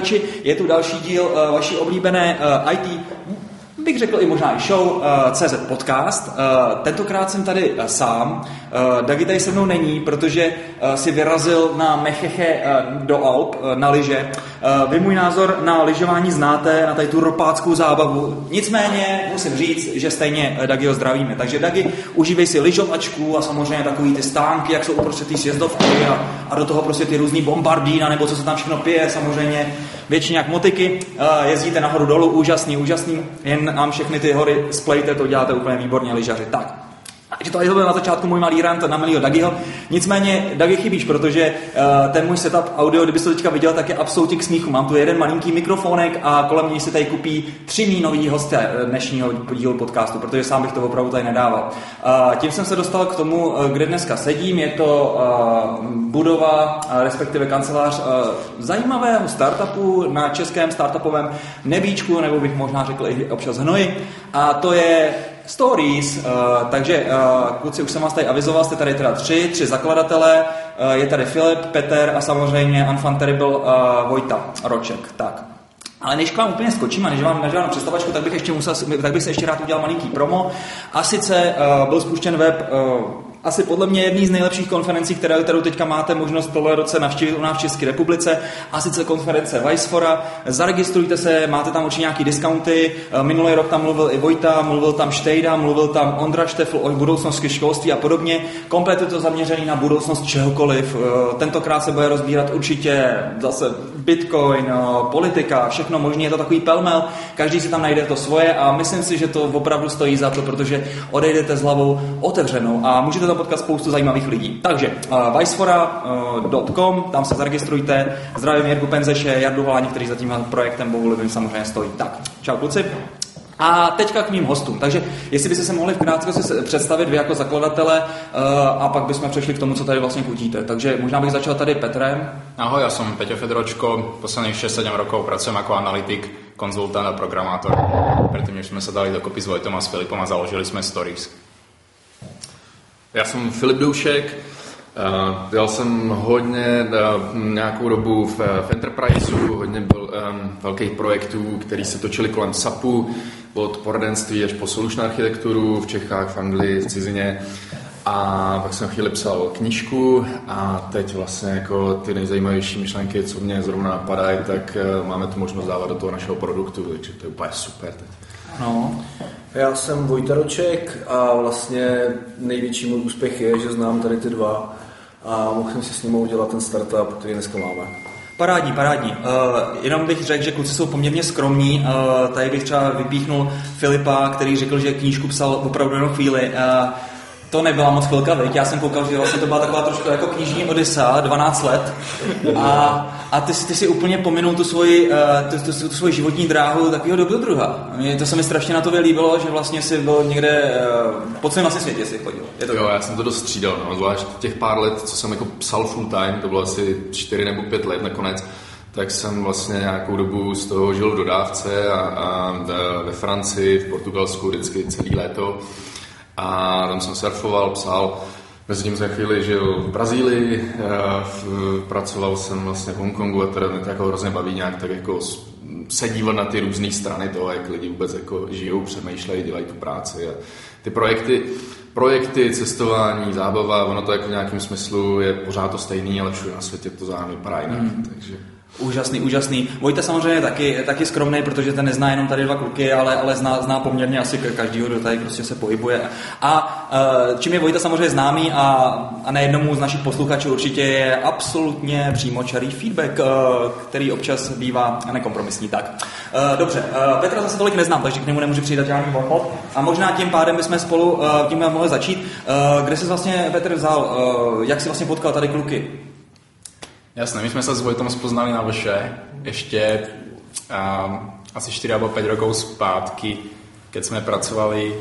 posluchači, je tu další díl uh, vaší oblíbené uh, IT řekl i možná i show uh, eh, CZ Podcast. Uh, tentokrát jsem tady uh, sám. Uh, Dagi tady se mnou není, protože uh, si vyrazil na Mecheche uh, do Alp uh, na lyže. Uh, vy můj názor na lyžování znáte, na tady tu ropáckou zábavu. Nicméně musím říct, že stejně uh, Dagi ho zdravíme. Takže Dagi, užívej si lyžovačku a samozřejmě takový ty stánky, jak jsou uprostřed té sjezdovky a, a do toho prostě ty různý bombardína, nebo co se tam všechno pije, samozřejmě většině jak motiky. Uh, jezdíte nahoru dolů, úžasný, úžasný. Jen nám všechny ty hory splejte, to děláte úplně výborně, lyžaři. Tak, takže to byl na začátku můj malý rant na malého Dagiho. Nicméně, Dagi chybíš, protože uh, ten můj setup audio, kdybyste to teďka viděl, tak je absolutně k smíchu. Mám tu jeden malinký mikrofonek a kolem něj se tady kupí tři mý nový hosté eh, dnešního dílu podcastu, protože sám bych to opravdu tady nedával. Uh, tím jsem se dostal k tomu, kde dneska sedím. Je to uh, budova, uh, respektive kancelář uh, zajímavého startupu na českém startupovém nebíčku, nebo bych možná řekl i občas hnoji. A to je Stories, uh, takže uh, kluci, už jsem vás tady avizoval, jste tady teda tři, tři zakladatelé, uh, je tady Filip, Peter a samozřejmě Unfun Terrible uh, Vojta Roček. Tak. Ale než k vám úplně skočím a než vám než vám představačku, tak bych, ještě musel, tak bych se ještě rád udělal malinký promo. A sice uh, byl spuštěn web uh, asi podle mě jedný z nejlepších konferencí, které, kterou teďka máte možnost tohle roce navštívit u nás v České republice, a sice konference Vicefora. Zaregistrujte se, máte tam určitě nějaký discounty. Minulý rok tam mluvil i Vojta, mluvil tam Štejda, mluvil tam Ondra Štefl o budoucnosti školství a podobně. Komplet je to zaměřený na budoucnost čehokoliv. Eh, tentokrát se bude rozbírat určitě zase Bitcoin, eh, politika, všechno možné. Je to takový pelmel, každý si tam najde to svoje a myslím si, že to opravdu stojí za to, protože odejdete s hlavou otevřenou a můžete tam potkat spoustu zajímavých lidí. Takže uh, vicefora.com, uh, tam se zaregistrujte. Zdravím Jirku Penzeše, Jardu Holáni, který za tím projektem Bohulivým samozřejmě stojí. Tak, čau kluci. A teďka k mým hostům. Takže jestli by se mohli v krátkosti představit vy jako zakladatele uh, a pak bychom přešli k tomu, co tady vlastně kutíte. Takže možná bych začal tady Petrem. Ahoj, já jsem Peťo Fedročko, posledních 6-7 rokov pracujem jako analytik, konzultant a programátor. Předtím, než jsme se dali dokopy s Vojtom a s Filipom a založili jsme Stories. Já jsem Filip Doušek, dělal jsem hodně nějakou dobu v, v Enterpriseu, hodně byl um, velkých projektů, které se točily kolem SAPu, od poradenství až po solution architekturu v Čechách, v Anglii, v cizině. A pak jsem chvíli psal knížku a teď vlastně jako ty nejzajímavější myšlenky, co mě zrovna napadají, tak uh, máme tu možnost dávat do toho našeho produktu, takže to je úplně super teď. No. Já jsem Vojta Roček a vlastně největší můj úspěch je, že znám tady ty dva a mohl jsem si s nimi udělat ten startup, který dneska máme. Parádní, parádní. Uh, jenom bych řekl, že kluci jsou poměrně skromní. Uh, tady bych třeba vypíchnul Filipa, který řekl, že knížku psal opravdu jenom chvíli. Uh, to nebyla moc chvilka, veď? Já jsem koukal, že vlastně to byla taková trošku jako knižní Odysa, 12 let. A, a ty, ty si úplně pominul tu svoji, tu, tu, tu, tu svoji životní dráhu takového dobrodruha. Mě, to se mi strašně na to líbilo, že vlastně si byl někde uh, po celém asi světě si chodil. Je to jo, já jsem to dost střídal, no, zvlášť těch pár let, co jsem jako psal full time, to bylo asi 4 nebo 5 let nakonec, tak jsem vlastně nějakou dobu z toho žil v dodávce a, a ve Francii, v Portugalsku vždycky celý léto a tam jsem surfoval, psal. Mezi tím jsem chvíli žil v Brazílii, eh, pracoval jsem vlastně v Hongkongu a teda mě to jako hrozně baví nějak tak jako se dívat na ty různé strany toho, jak lidi vůbec jako žijou, přemýšlejí, dělají tu práci a ty projekty, projekty, cestování, zábava, ono to jako v nějakém smyslu je pořád to stejný, ale všude na světě to zároveň vypadá jinak, mm. takže Úžasný, úžasný. Vojta samozřejmě taky, taky skromný, protože ten nezná jenom tady dva kluky, ale, ale zná, zná poměrně asi každýho, kdo tady prostě se pohybuje. A uh, čím je Vojta samozřejmě známý a, a nejednomu z našich posluchačů určitě je absolutně přímočarý feedback, uh, který občas bývá nekompromisní. Tak, uh, dobře, Petra zase tolik neznám, takže k němu nemůžu přidat žádný obchod. A možná tím pádem bychom spolu tím mohli začít. Kde jsi vlastně Petr vzal, jak jsi vlastně potkal tady kluky? Jasné, my jsme se s Vojtom spoznali na Vše ještě um, asi 4 nebo 5 rokov zpátky, keď jsme pracovali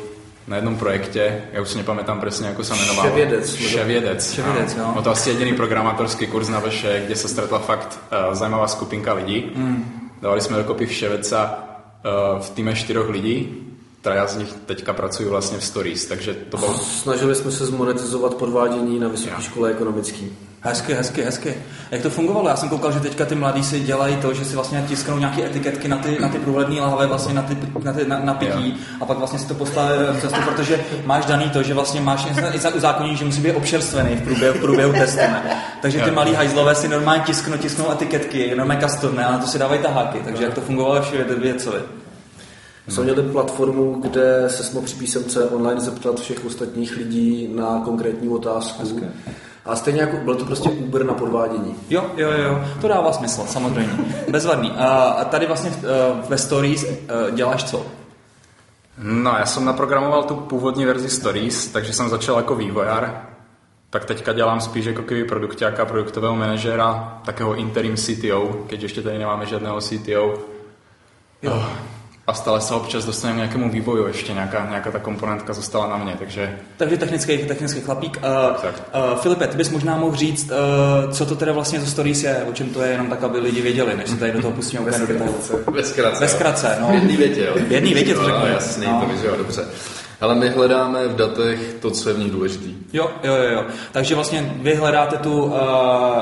na jednom projekte, já už si nepamätám přesně, jak se jmenoval. Ševědec. Ševědec. Ševědec, jo. No to asi jediný programátorský kurz na Vše, kde se stretla fakt uh, zajímavá skupinka lidí. Mm. Dávali jsme dokopy Vševeca uh, v týme čtyřoch lidí traja z nich teďka pracují vlastně v stories, takže to bylo... Snažili jsme se zmonetizovat podvádění na vysoké škole ekonomický. Hezky, hezky, hezky. Jak to fungovalo? Já jsem koukal, že teďka ty mladí si dělají to, že si vlastně tisknou nějaké etiketky na ty, na ty průhledné lahve, vlastně na, ty, na, ty, na, na pití a pak vlastně si to postaví v cestu, protože máš daný to, že vlastně máš i za uzákonění, že musí být občerstvený v průběhu, v průběhu testu. Ne? Takže ty malí hajzlové si normálně tisknou, tisknou etiketky, normálně custom, a na to si dávají taháky. Takže jak to fungovalo všude věcovi. Jsme měli platformu, kde se mohl při písemce online zeptat všech ostatních lidí na konkrétní otázku. Hezké. A stejně jako byl to prostě Uber na podvádění. Jo, jo, jo, to dává smysl, samozřejmě. Bezvadný. A tady vlastně ve Stories děláš co? No, já jsem naprogramoval tu původní verzi Stories, takže jsem začal jako vývojar. Tak teďka dělám spíš jako kivý produkťáka, produktového manažera, takého interim CTO, keď ještě tady nemáme žádného CTO. Jo. Oh a stále se občas dostaneme nějakému vývoju, ještě nějaká, nějaká ta komponentka zůstala na mě, takže... Takže technický, technický chlapík. Uh, uh, Filipe, ty bys možná mohl říct, uh, co to teda vlastně za stories je, o čem to je, jenom tak, aby lidi věděli, než se tady do toho pustíme úplně do detailu. Ve zkratce. Ve zkratce, no. Jedný větě, jo. Jedný větě to řeknu. Jasný, no. to vyzývá, dobře. Ale my hledáme v datech to, co je v nich důležitý. Jo, jo, jo. Takže vlastně vy hledáte tu uh,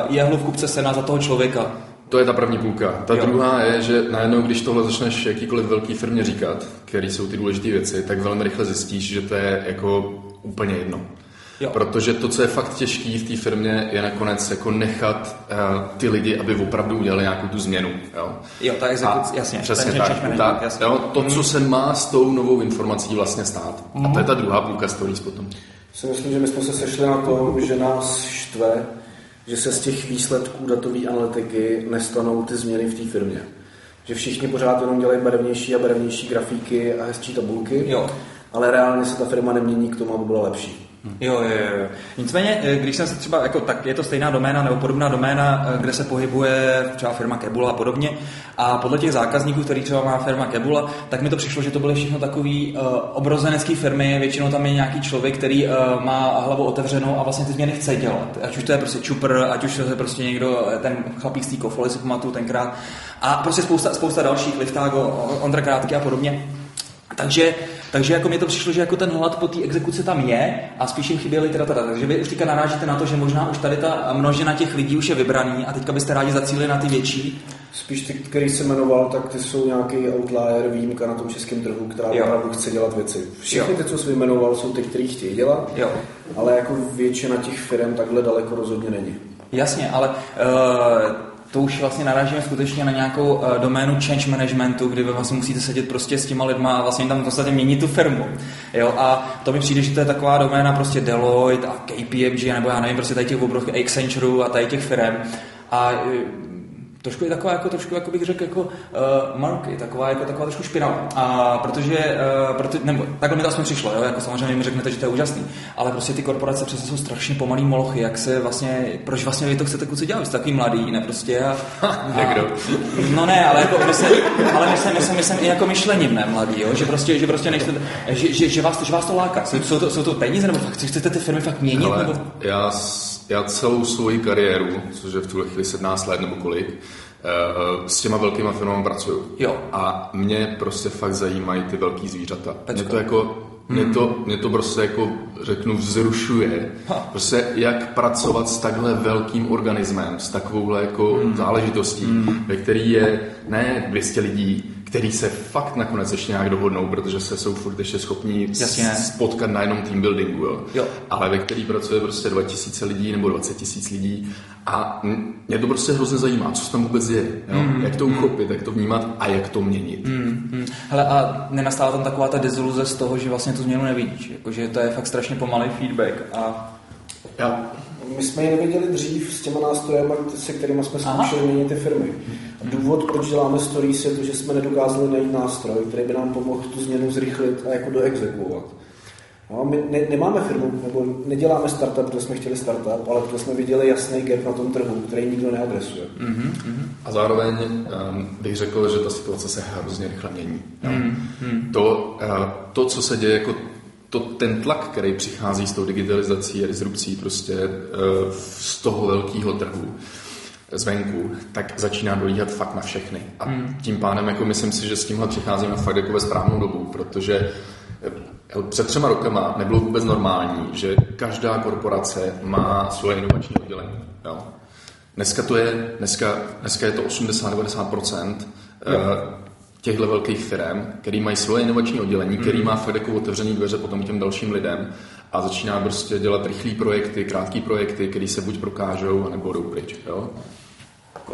jehlu v kupce sena za toho člověka. To je ta první půlka. Ta jo. druhá je, že najednou, když tohle začneš jakýkoliv velký firmě říkat, které jsou ty důležité věci, tak velmi rychle zjistíš, že to je jako úplně jedno. Jo. Protože to, co je fakt těžký v té firmě, je nakonec jako nechat uh, ty lidi, aby opravdu udělali nějakou tu změnu. Jo, jo ta exekuce, jasně. Přesně tak. ta, jasně. Jo, to, co se má s tou novou informací vlastně stát. Mm. A to je ta druhá půlka stories potom. Si myslím, že my jsme se sešli na tom, že nás štve, že se z těch výsledků datové analytiky nestanou ty změny v té firmě. Že všichni pořád jenom dělají barevnější a barevnější grafiky a hezčí tabulky, jo. ale reálně se ta firma nemění k tomu, aby byla lepší. Jo, jo, jo. Nicméně, eh, když jsem se třeba, jako, tak je to stejná doména nebo podobná doména, eh, kde se pohybuje třeba firma Kebula a podobně. A podle těch zákazníků, který třeba má firma Kebula, tak mi to přišlo, že to byly všechno takové uh, obrozenecké firmy. Většinou tam je nějaký člověk, který uh, má hlavu otevřenou a vlastně ty změny chce dělat. Ať už to je prostě čupr, ať už to je prostě někdo, ten chlapík z té kofole, si pamatuju tenkrát. A prostě spousta, spousta dalších, Liftágo, Ondra Krátky a podobně. Takže takže jako mi to přišlo, že jako ten hlad po té exekuci tam je a spíš jim chyběly teda teda. Takže vy už teďka narážíte na to, že možná už tady ta množina těch lidí už je vybraný a teďka byste rádi zacílili na ty větší. Spíš ty, který jsem jmenoval, tak ty jsou nějaký outlier, výjimka na tom českém trhu, která jo. opravdu chce dělat věci. Všechny ty, co jsem jmenoval, jsou ty, kteří chtějí dělat, jo. ale jako většina těch firm takhle daleko rozhodně není. Jasně, ale uh, to už vlastně narážíme skutečně na nějakou uh, doménu change managementu, kdy vy vlastně musíte sedět prostě s těma lidma a vlastně tam vlastně měnit tu firmu. Jo? A to mi přijde, že to je taková doména prostě Deloitte a KPMG, nebo já nevím, prostě tady těch obrovských Accenture a tady těch firm. A trošku je taková, jako, trošku, jako bych řekl, jako uh, marky, taková, jako, taková trošku špinavá. A protože, uh, proto, nebo takhle mi to aspoň přišlo, jo? jako samozřejmě mi řeknete, že to je úžasný, ale prostě ty korporace přece jsou strašně pomalý molochy, jak se vlastně, proč vlastně vy to chcete kluci dělat, vy jste takový mladý, ne prostě a, a No ne, ale jako myslím, ale myslím, myslím, myslím i jako myšlením, ne mladý, jo? že prostě, že prostě nejste, že, že, že, vás, že vás to láká. Jsou to, jsou to peníze, nebo fakt chcete ty firmy fakt měnit? Ale nebo? Já, já celou svoji kariéru, což je v tuhle chvíli 17 let nebo kolik, Eh, eh, s těma velkýma firmami pracuju. Jo. A mě prostě fakt zajímají ty velký zvířata. Mě to jako mě to, mě to prostě jako řeknu vzrušuje. Ha. Prostě jak pracovat s takhle velkým organismem, s takovouhle jako hmm. záležitostí, hmm. ve který je ne 200 lidí, který se fakt nakonec ještě nějak dohodnou, protože se jsou furt ještě schopní Jasně. spotkat na jednom team buildingu, jo. jo. ale ve který pracuje prostě 2000 lidí nebo 20 tisíc lidí a mě to prostě hrozně zajímá, co se tam vůbec je, jo? Mm, jak to uchopit, mm. jak to vnímat a jak to měnit. Mm, mm. Hele, a nenastává tam taková ta deziluze z toho, že vlastně tu změnu nevidíš, jakože to je fakt strašně pomalý feedback a já my jsme ji neviděli dřív s těma nástroji, se kterými jsme zkoušeli měnit ty firmy. Důvod, proč děláme stories, je to, že jsme nedokázali najít nástroj, který by nám pomohl tu změnu zrychlit a jako doexekuovat. No, my ne, nemáme firmu, nebo neděláme startup, protože jsme chtěli startup, ale protože jsme viděli jasný gap na tom trhu, který nikdo neadresuje. Mm-hmm. A zároveň um, bych řekl, že ta situace se hrozně rychle mění. Mm-hmm. To, uh, to, co se děje jako to, ten tlak, který přichází s tou digitalizací a disrupcí prostě uh, z toho velkého trhu, zvenku, tak začíná dolíhat fakt na všechny. A tím pádem jako myslím si, že s tímhle přicházíme fakt jako ve správnou dobu, protože eh, před třema rokama nebylo vůbec normální, že každá korporace má svoje inovační oddělení. Jo? Dneska to je, dneska, dneska je to 80-90% těchto velkých firm, který mají svoje inovační oddělení, který má fakt jako otevřený dveře potom těm dalším lidem a začíná prostě dělat rychlé projekty, krátké projekty, které se buď prokážou, nebo jdou pryč. Jo?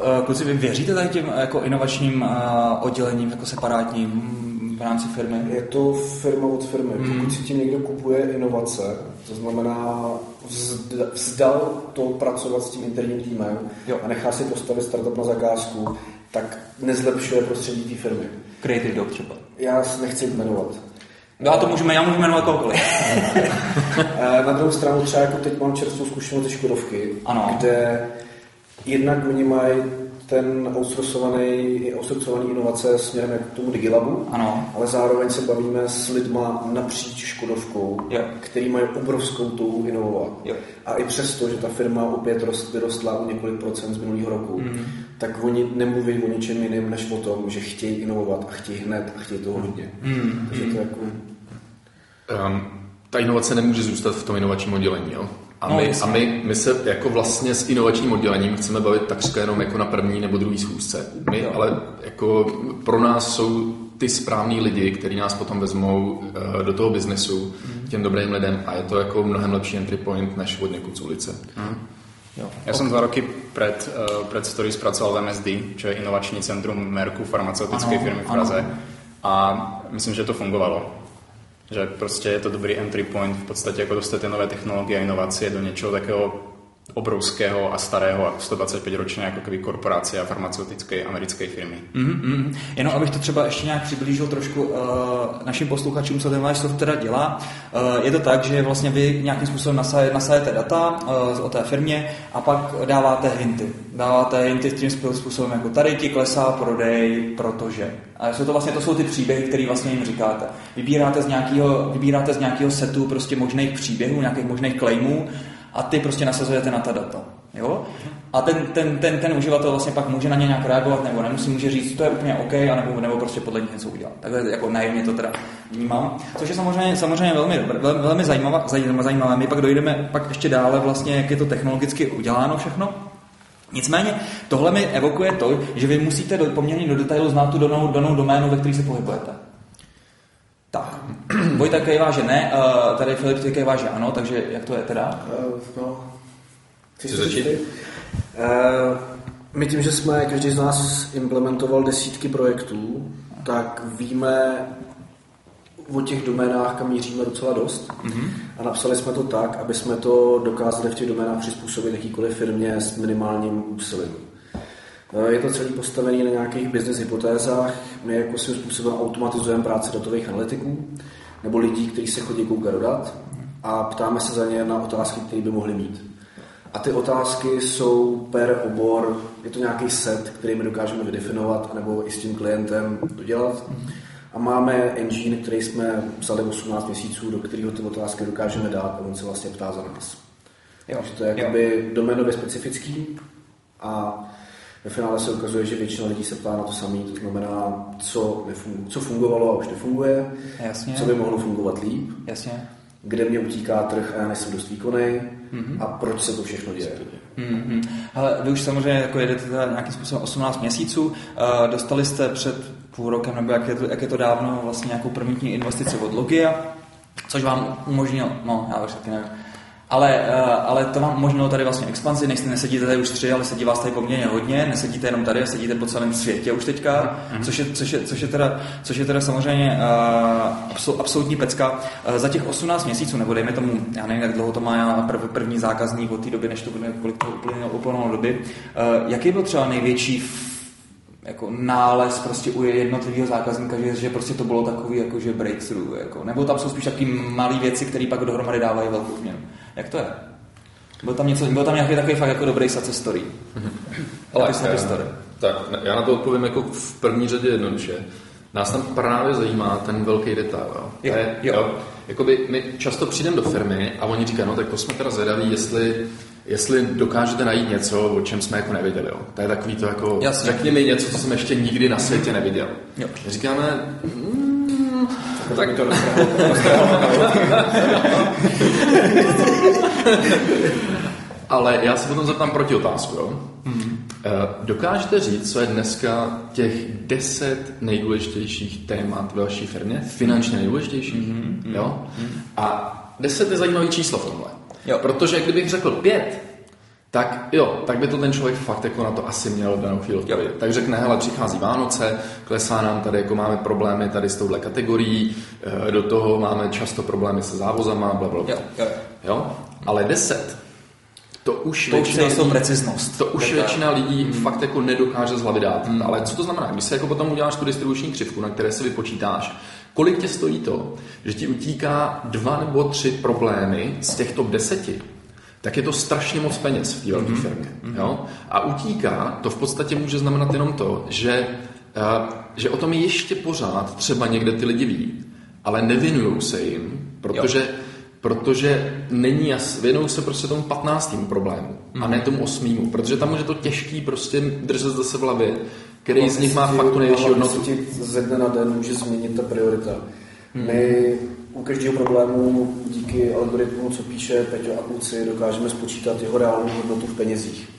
Eh, kluci, vy věříte tady těm jako inovačním eh, oddělením, jako separátním v rámci firmy? Je to firma od firmy. Hmm. Pokud si ti někdo kupuje inovace, to znamená vzdal to pracovat s tím interním týmem jo. a nechá si postavit startup na zakázku, tak nezlepšuje prostředí té firmy. Creative Dog třeba. Já se nechci jmenovat. No a to můžeme, já můžu jmenovat kohokoliv. Eh, na druhou stranu třeba jako teď mám čerstvou zkušenost ze Škodovky, ano. kde jednak oni mají ten outsourcovaný, outsourcovaný inovace směrem k tomu Digilabu, ano. ale zároveň se bavíme s lidma napříč Škodovkou, jo. který mají obrovskou touhu inovovat. Jo. A i přesto, že ta firma opět rost, vyrostla o několik procent z minulého roku, mm. tak oni nemluví o ničem jiném, než o tom, že chtějí inovovat a chtějí hned a chtějí toho hodně. Mm. Takže to jako... Um, ta inovace nemůže zůstat v tom inovačním oddělení, jo? A, no, my, a my, my se jako vlastně s inovačním oddělením chceme bavit takřka jenom jako na první nebo druhý schůzce. My jo. ale jako pro nás jsou ty správní lidi, kteří nás potom vezmou uh, do toho biznesu, mm. těm dobrým lidem a je to jako mnohem lepší entry point než od někud z ulice. Mm. Jo. Já okay. jsem dva roky před, uh, před Stories pracoval v MSD, čo je inovační centrum Merku, farmaceutické firmy v Praze. Ano. A myslím, že to fungovalo že prostě je to dobrý entry point v podstatě jako dostat ty nové technologie a inovace do něčeho takého obrovského a starého a 125 ročné jako korporace a farmaceutické americké firmy. Mm-hmm. Jenom abych to třeba ještě nějak přiblížil trošku uh, našim posluchačům, co ten váš software dělá. Uh, je to tak, že vlastně vy nějakým způsobem nasajete data uh, o té firmě a pak dáváte hinty. Dáváte hinty tím způsobem, jako tady ti klesá prodej, protože. A jsou to vlastně to jsou ty příběhy, které vlastně jim říkáte. Vybíráte z nějakého, vybíráte z nějakého setu prostě možných příběhů, nějakých možných claimů a ty prostě nasazujete na ta data. Jo? A ten, ten, ten, ten uživatel vlastně pak může na ně nějak reagovat, nebo nemusí, může říct, to je úplně OK, anebo, nebo prostě podle něj něco udělat. Takhle jako naivně to teda vnímám. Což je samozřejmě, samozřejmě velmi, velmi, velmi zajímavé, zajímavé. My pak dojdeme pak ještě dále vlastně, jak je to technologicky uděláno všechno. Nicméně tohle mi evokuje to, že vy musíte do, poměrně do detailu znát tu danou, danou doménu, ve které se pohybujete. Tak, Vojta kejvá, že ne, uh, tady Filip kejvá, že ano, takže jak to je teda? Uh, no, Chceš začít? Uh, my tím, že jsme, každý z nás implementoval desítky projektů, tak víme o těch doménách, kam míříme docela dost. Mm-hmm. A napsali jsme to tak, aby jsme to dokázali v těch doménách přizpůsobit jakýkoliv firmě s minimálním úsilím. Eh, je to celý postavený na nějakých business hypotézách. My jako svým způsobem automatizujeme práci datových analytiků nebo lidí, kteří se chodí koukat do dat a ptáme se za ně na otázky, které by mohli mít. A ty otázky jsou per obor, je to nějaký set, který my dokážeme vydefinovat, nebo i s tím klientem dodělat. A máme engine, který jsme vzali 18 měsíců, do kterého ty otázky dokážeme dát a on se vlastně ptá za nás. Jo. Takže to je jakoby doménově specifický a ve finále se ukazuje, že většina lidí se ptá na to samé, to znamená, co, nefungu, co fungovalo a už nefunguje, Jasně. co by mohlo fungovat líp, Jasně. kde mě utíká trh a já nejsem dost výkonný mm-hmm. a proč se to všechno děje. Mm-hmm. Ale vy už samozřejmě jako jedete teda nějakým způsobem 18 měsíců, uh, dostali jste před půl rokem, nebo jak je to, jak je to dávno, vlastně nějakou první investici od Logia, což vám umožnilo, no já už taky nevím, ale, eh, ale to vám umožnilo tady vlastně expanzi, nejste, nesedíte tady už tři, ale sedí vás tady poměrně hodně, nesedíte jenom tady, sedíte po celém světě už teďka, mm-hmm. což, je, což, je, což, je teda, což je teda samozřejmě uh, absolutní pecka. Uh, za těch 18 měsíců, nebo dejme tomu, já nevím, jak dlouho to má prv, první zákazník od té doby, než to bude, kolik to uplynulo doby, uh, jaký byl třeba největší jako nález prostě u jednotlivého zákazníka, že, že prostě to bylo takový jako, že breakthrough, jako, nebo tam jsou spíš taky malé věci, které pak dohromady dávají velkou změnu. Jak to je? Byl tam, něco, byl tam nějaký takový fakt jako dobrý success story. Ale já, story. Tak, já na to odpovím jako v první řadě jednoduše. Nás tam právě zajímá ten velký detail. Jo. Jo, je, jo. Jo, jakoby my často přijdeme do firmy a oni říkají, no tak to jsme teda zvědaví, jestli jestli dokážete najít něco, o čem jsme jako neviděli. Jo. To je takový to jako, Jasně. řekni mi něco, co jsem ještě nikdy na světě neviděl. Jo. Říkáme, tak to Ale já se potom zeptám proti otázku. Jo? Hmm. Dokážete říct, co je dneska těch deset nejdůležitějších témat ve vaší firmě? Finančně nejdůležitějších? Hmm. Jo? Hmm. A deset je zajímavý číslo v tomhle. Jo. Protože kdybych řekl pět, tak jo, tak by to ten člověk fakt jako na to asi měl v danou chvíli odpovědět. Tak řekne, hele, přichází Vánoce, klesá nám tady, jako máme problémy tady s touhle kategorií, eh, do toho máme často problémy se závozama, bla, bla, bla. Jo, jo. jo? Ale deset, to už To většina lidí- preciznost. to už Tak, většina lidí Hmm. fakt jako nedokáže z hlavy dát. Ale co to znamená? Když se jako potom uděláš tu distribuční křivku, na které si vypočítáš, kolik tě stojí to, že ti utíká dva nebo tři problémy z těch top deseti, tak je to strašně moc peněz v té velké Hmm. firmě. Jo? A utíká, to v podstatě může znamenat jenom to, že, uh, že o tom ještě pořád třeba někde ty lidi ví, ale nevěnují se jim, protože protože není jas, věnují se prostě tomu 15. problému a ne tomu 8. protože tam je to těžký prostě držet zase v hlavě, který z nich má fakt tu největší hodnotu. ze dne na den může změnit ta priorita. My u každého problému díky algoritmu, co píše Peťo a kluci, dokážeme spočítat jeho reálnou hodnotu v penězích.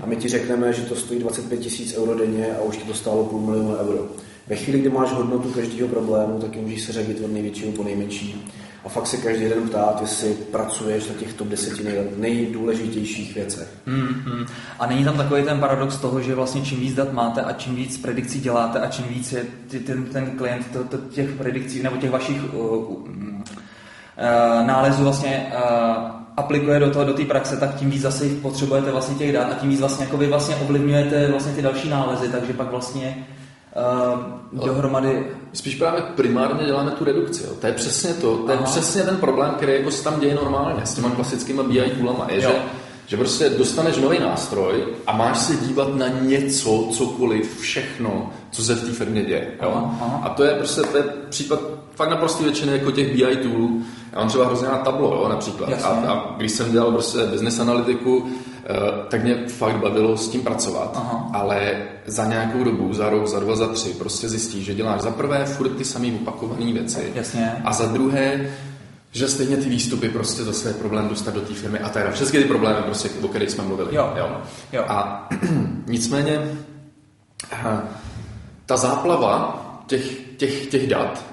A my ti řekneme, že to stojí 25 tisíc euro denně a už ti to stálo půl milionu euro. Ve chvíli, kdy máš hodnotu každého problému, tak ji můžeš seřadit od největšího po nejmenší. A fakt se každý den ptát, jestli pracuješ na těch top 10 nej- nejdůležitějších věcech. Hmm, hmm. A není tam takový ten paradox toho, že vlastně čím víc dat máte a čím víc predikcí děláte a čím víc je ten, ten klient to, to, těch predikcí nebo těch vašich uh, uh, nálezů vlastně uh, aplikuje do toho, do té praxe, tak tím víc zase potřebujete vlastně těch dat a tím víc vlastně jako vy vlastně ovlivňujete vlastně ty další nálezy, takže pak vlastně uh, dohromady Spíš právě primárně děláme tu redukci. Jo. To je přesně to, to je Aha. přesně ten problém, který jako se tam děje normálně s těma klasickými BI toolama. Je, Jo. že, že prostě dostaneš nový nástroj a máš se dívat na něco, cokoliv, všechno, co se v té firmě děje. Jo. Aha, aha. A to je prostě to je případ fakt naprostý většiny jako těch BI toolů. Já mám třeba hrozně rád tablo, jo, například. A, Jasně. a, když jsem dělal prostě business analytiku, eh, tak mě fakt bavilo s tím pracovat. Aha. Ale za nějakou dobu, za rok, za dva, za tři, prostě zjistíš, že děláš za prvé furt ty samé opakované věci. Jasně. A za druhé, že stejně ty výstupy prostě zase je problém dostat do té firmy a tak. Všechny ty problémy, prostě, o kterých jsme mluvili. Jo. Jo. Jo. A nicméně aha, ta záplava těch, těch, těch dat,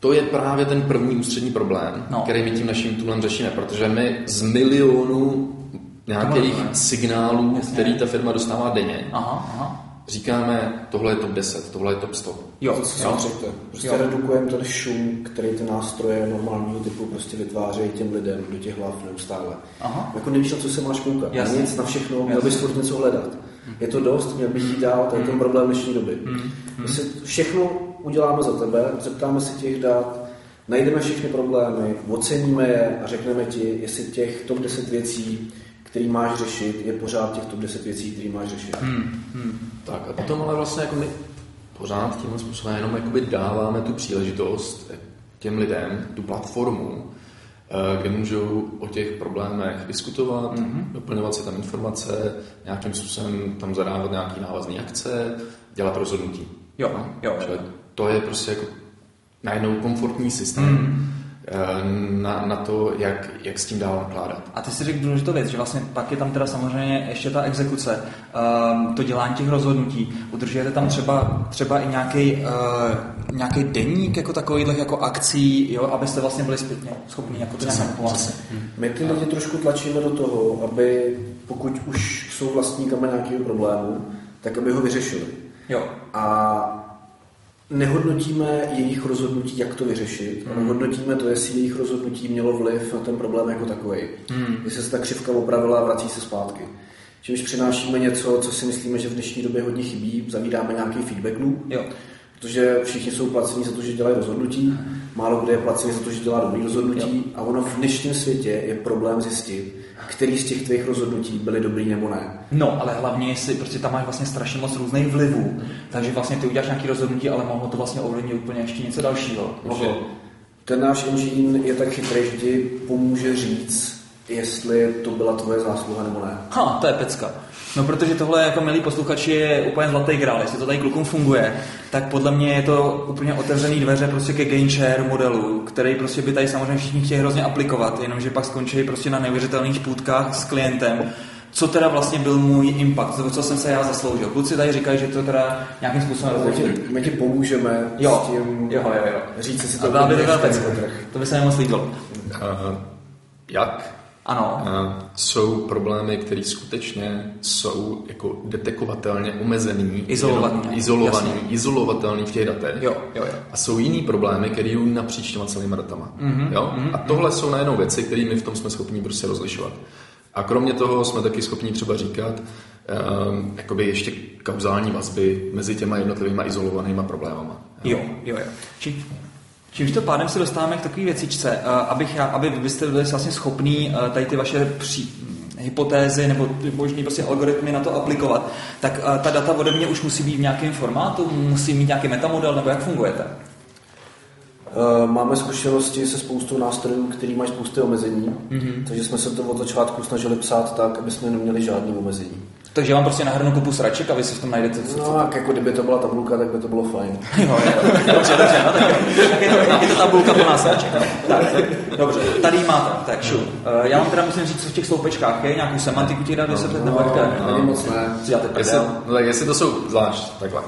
to je právě ten první ústřední problém, No. který my tím naším toolem řešíme, protože my z milionu nějakých signálů, Jasně. který ta firma dostává denně, Aha, aha. Říkáme, tohle je top 10, tohle je top 100. Jo, To, jo. si řekl. Prostě Jo. redukujeme ten šum, který ty nástroje normálního typu prostě vytvářejí těm lidem do těch hlav neustále. Aha. Jako nevíš, na co se máš koukat. Jasně. Nic, na všechno, měl bys furt něco hledat. Je to dost, měl bych jít dál, to je ten problém dnešní doby. My si všechno uděláme za tebe, zeptáme se těch dat, najdeme všechny problémy, oceníme je a řekneme ti, jestli těch top 10 věcí, který máš řešit, je pořád těch top 10 věcí, který máš řešit. Tak a potom ale vlastně jako my pořád tímhle způsobem jenom jakoby dáváme tu příležitost těm lidem, tu platformu, eh, kde můžou o těch problémech diskutovat, mm-hmm. doplňovat si tam informace, nějakým způsobem tam zadávat nějaký návazné akce, dělat rozhodnutí. Jo, jo. Čili to je prostě jako najednou komfortní systém mm. Na, na to, jak, jak s tím dál nakládat. A ty si řekl důležitou věc, že vlastně pak je tam teda samozřejmě ještě ta exekuce, um, to dělání těch rozhodnutí. Udržujete tam třeba, třeba i nějaký, uh, nějaký deník jako takovýhle jako akcí, jo, abyste vlastně byli zpětně schopni jako to nějak pomoci. My ty lidi trošku tlačíme do toho, aby pokud už jsou vlastníkama nějakého problému, tak aby ho vyřešili. Jo, A nehodnotíme jejich rozhodnutí, jak to vyřešit, ale hodnotíme to, jestli jejich rozhodnutí mělo vliv na ten problém jako takový. Hmm. Jestli se ta křivka opravila a vrací se zpátky. Čímž přinášíme něco, co si myslíme, že v dnešní době hodně chybí, zavídáme nějaký feedback loop, jo. Protože všichni jsou placení za to, že dělají rozhodnutí, málo kdo je placený za to, že dělá dobrý rozhodnutí a ono v dnešním světě je problém zjistit, který z těch tvých rozhodnutí byly dobrý nebo ne. No, ale hlavně, jestli prostě tam máš vlastně strašně moc různých vlivů, takže vlastně ty uděláš nějaký rozhodnutí, ale mohlo to vlastně ovlivnit úplně ještě něco dalšího. Ten náš engine je tak chytrý, že ti pomůže říct, jestli to byla tvoje zásluha nebo ne. Ha, to je pecka. No protože tohle jako milí posluchači je úplně zlatý grál. Jestli to tady klukům funguje, tak podle mě je to úplně otevřený dveře prostě ke game share modelu, který prostě by tady samozřejmě všichni chtěli hrozně aplikovat, jenomže pak skončí prostě na neuvěřitelných půdkách s klientem, co teda vlastně byl můj impact, co jsem se já zasloužil. Kluci tady říkají, že to teda nějakým způsobem my ti, my ti pomůžeme jo. s tím jo, jo, jo. říct si to. By to To by se nemoc líbilo. Uh, jak? Ano. Jsou problémy, které skutečně jsou jako detekovatelně omezený, izolovaný, izolovaný, izolovatelný v těch datech. Jo, jo, jo. A jsou jiný problémy, které jdou napříč těma celýma datama. Mm-hmm, jo? Mm-hmm, a tohle mm-hmm. jsou najednou věci, které my v tom jsme schopni prostě rozlišovat. A kromě toho jsme taky schopni třeba říkat um, jakoby ještě kauzální vazby mezi těma jednotlivými izolovanými problémama. Jo, jo, jo. Či, čímž to pádem se dostáváme k takové věcičce, uh, abych já, aby vy jste byli vlastně schopní uh, tady ty vaše při, hypotézy nebo možný prostě algoritmy na to aplikovat, tak uh, ta data ode mě už musí být v nějakém formátu, musí mít nějaký metamodel, nebo jak fungujete? Eh, máme zkušenosti se spoustou nástrojů, který mají spousty omezení, mm-hmm. takže jsme se to od začátku snažili psát tak, aby jsme neměli žádný omezení. Takže vám prostě nahrnu kupu sraček a vy si v tom najdete co No, tak jako kdyby to byla tabulka, tak by to bylo fajn. jo, jo, dobře, dobře, no, tak, tak je, to, je to tabulka plná sraček. Tak, dobře, tady máte, tak šu. Eh, já vám teda musím říct, co v těch sloupečkách je, nějakou semantiku ti dát vysvětlit, nebo jak to je? No, moc ne. Jestli, no, tak jestli to jsou, zvlášť, takhle.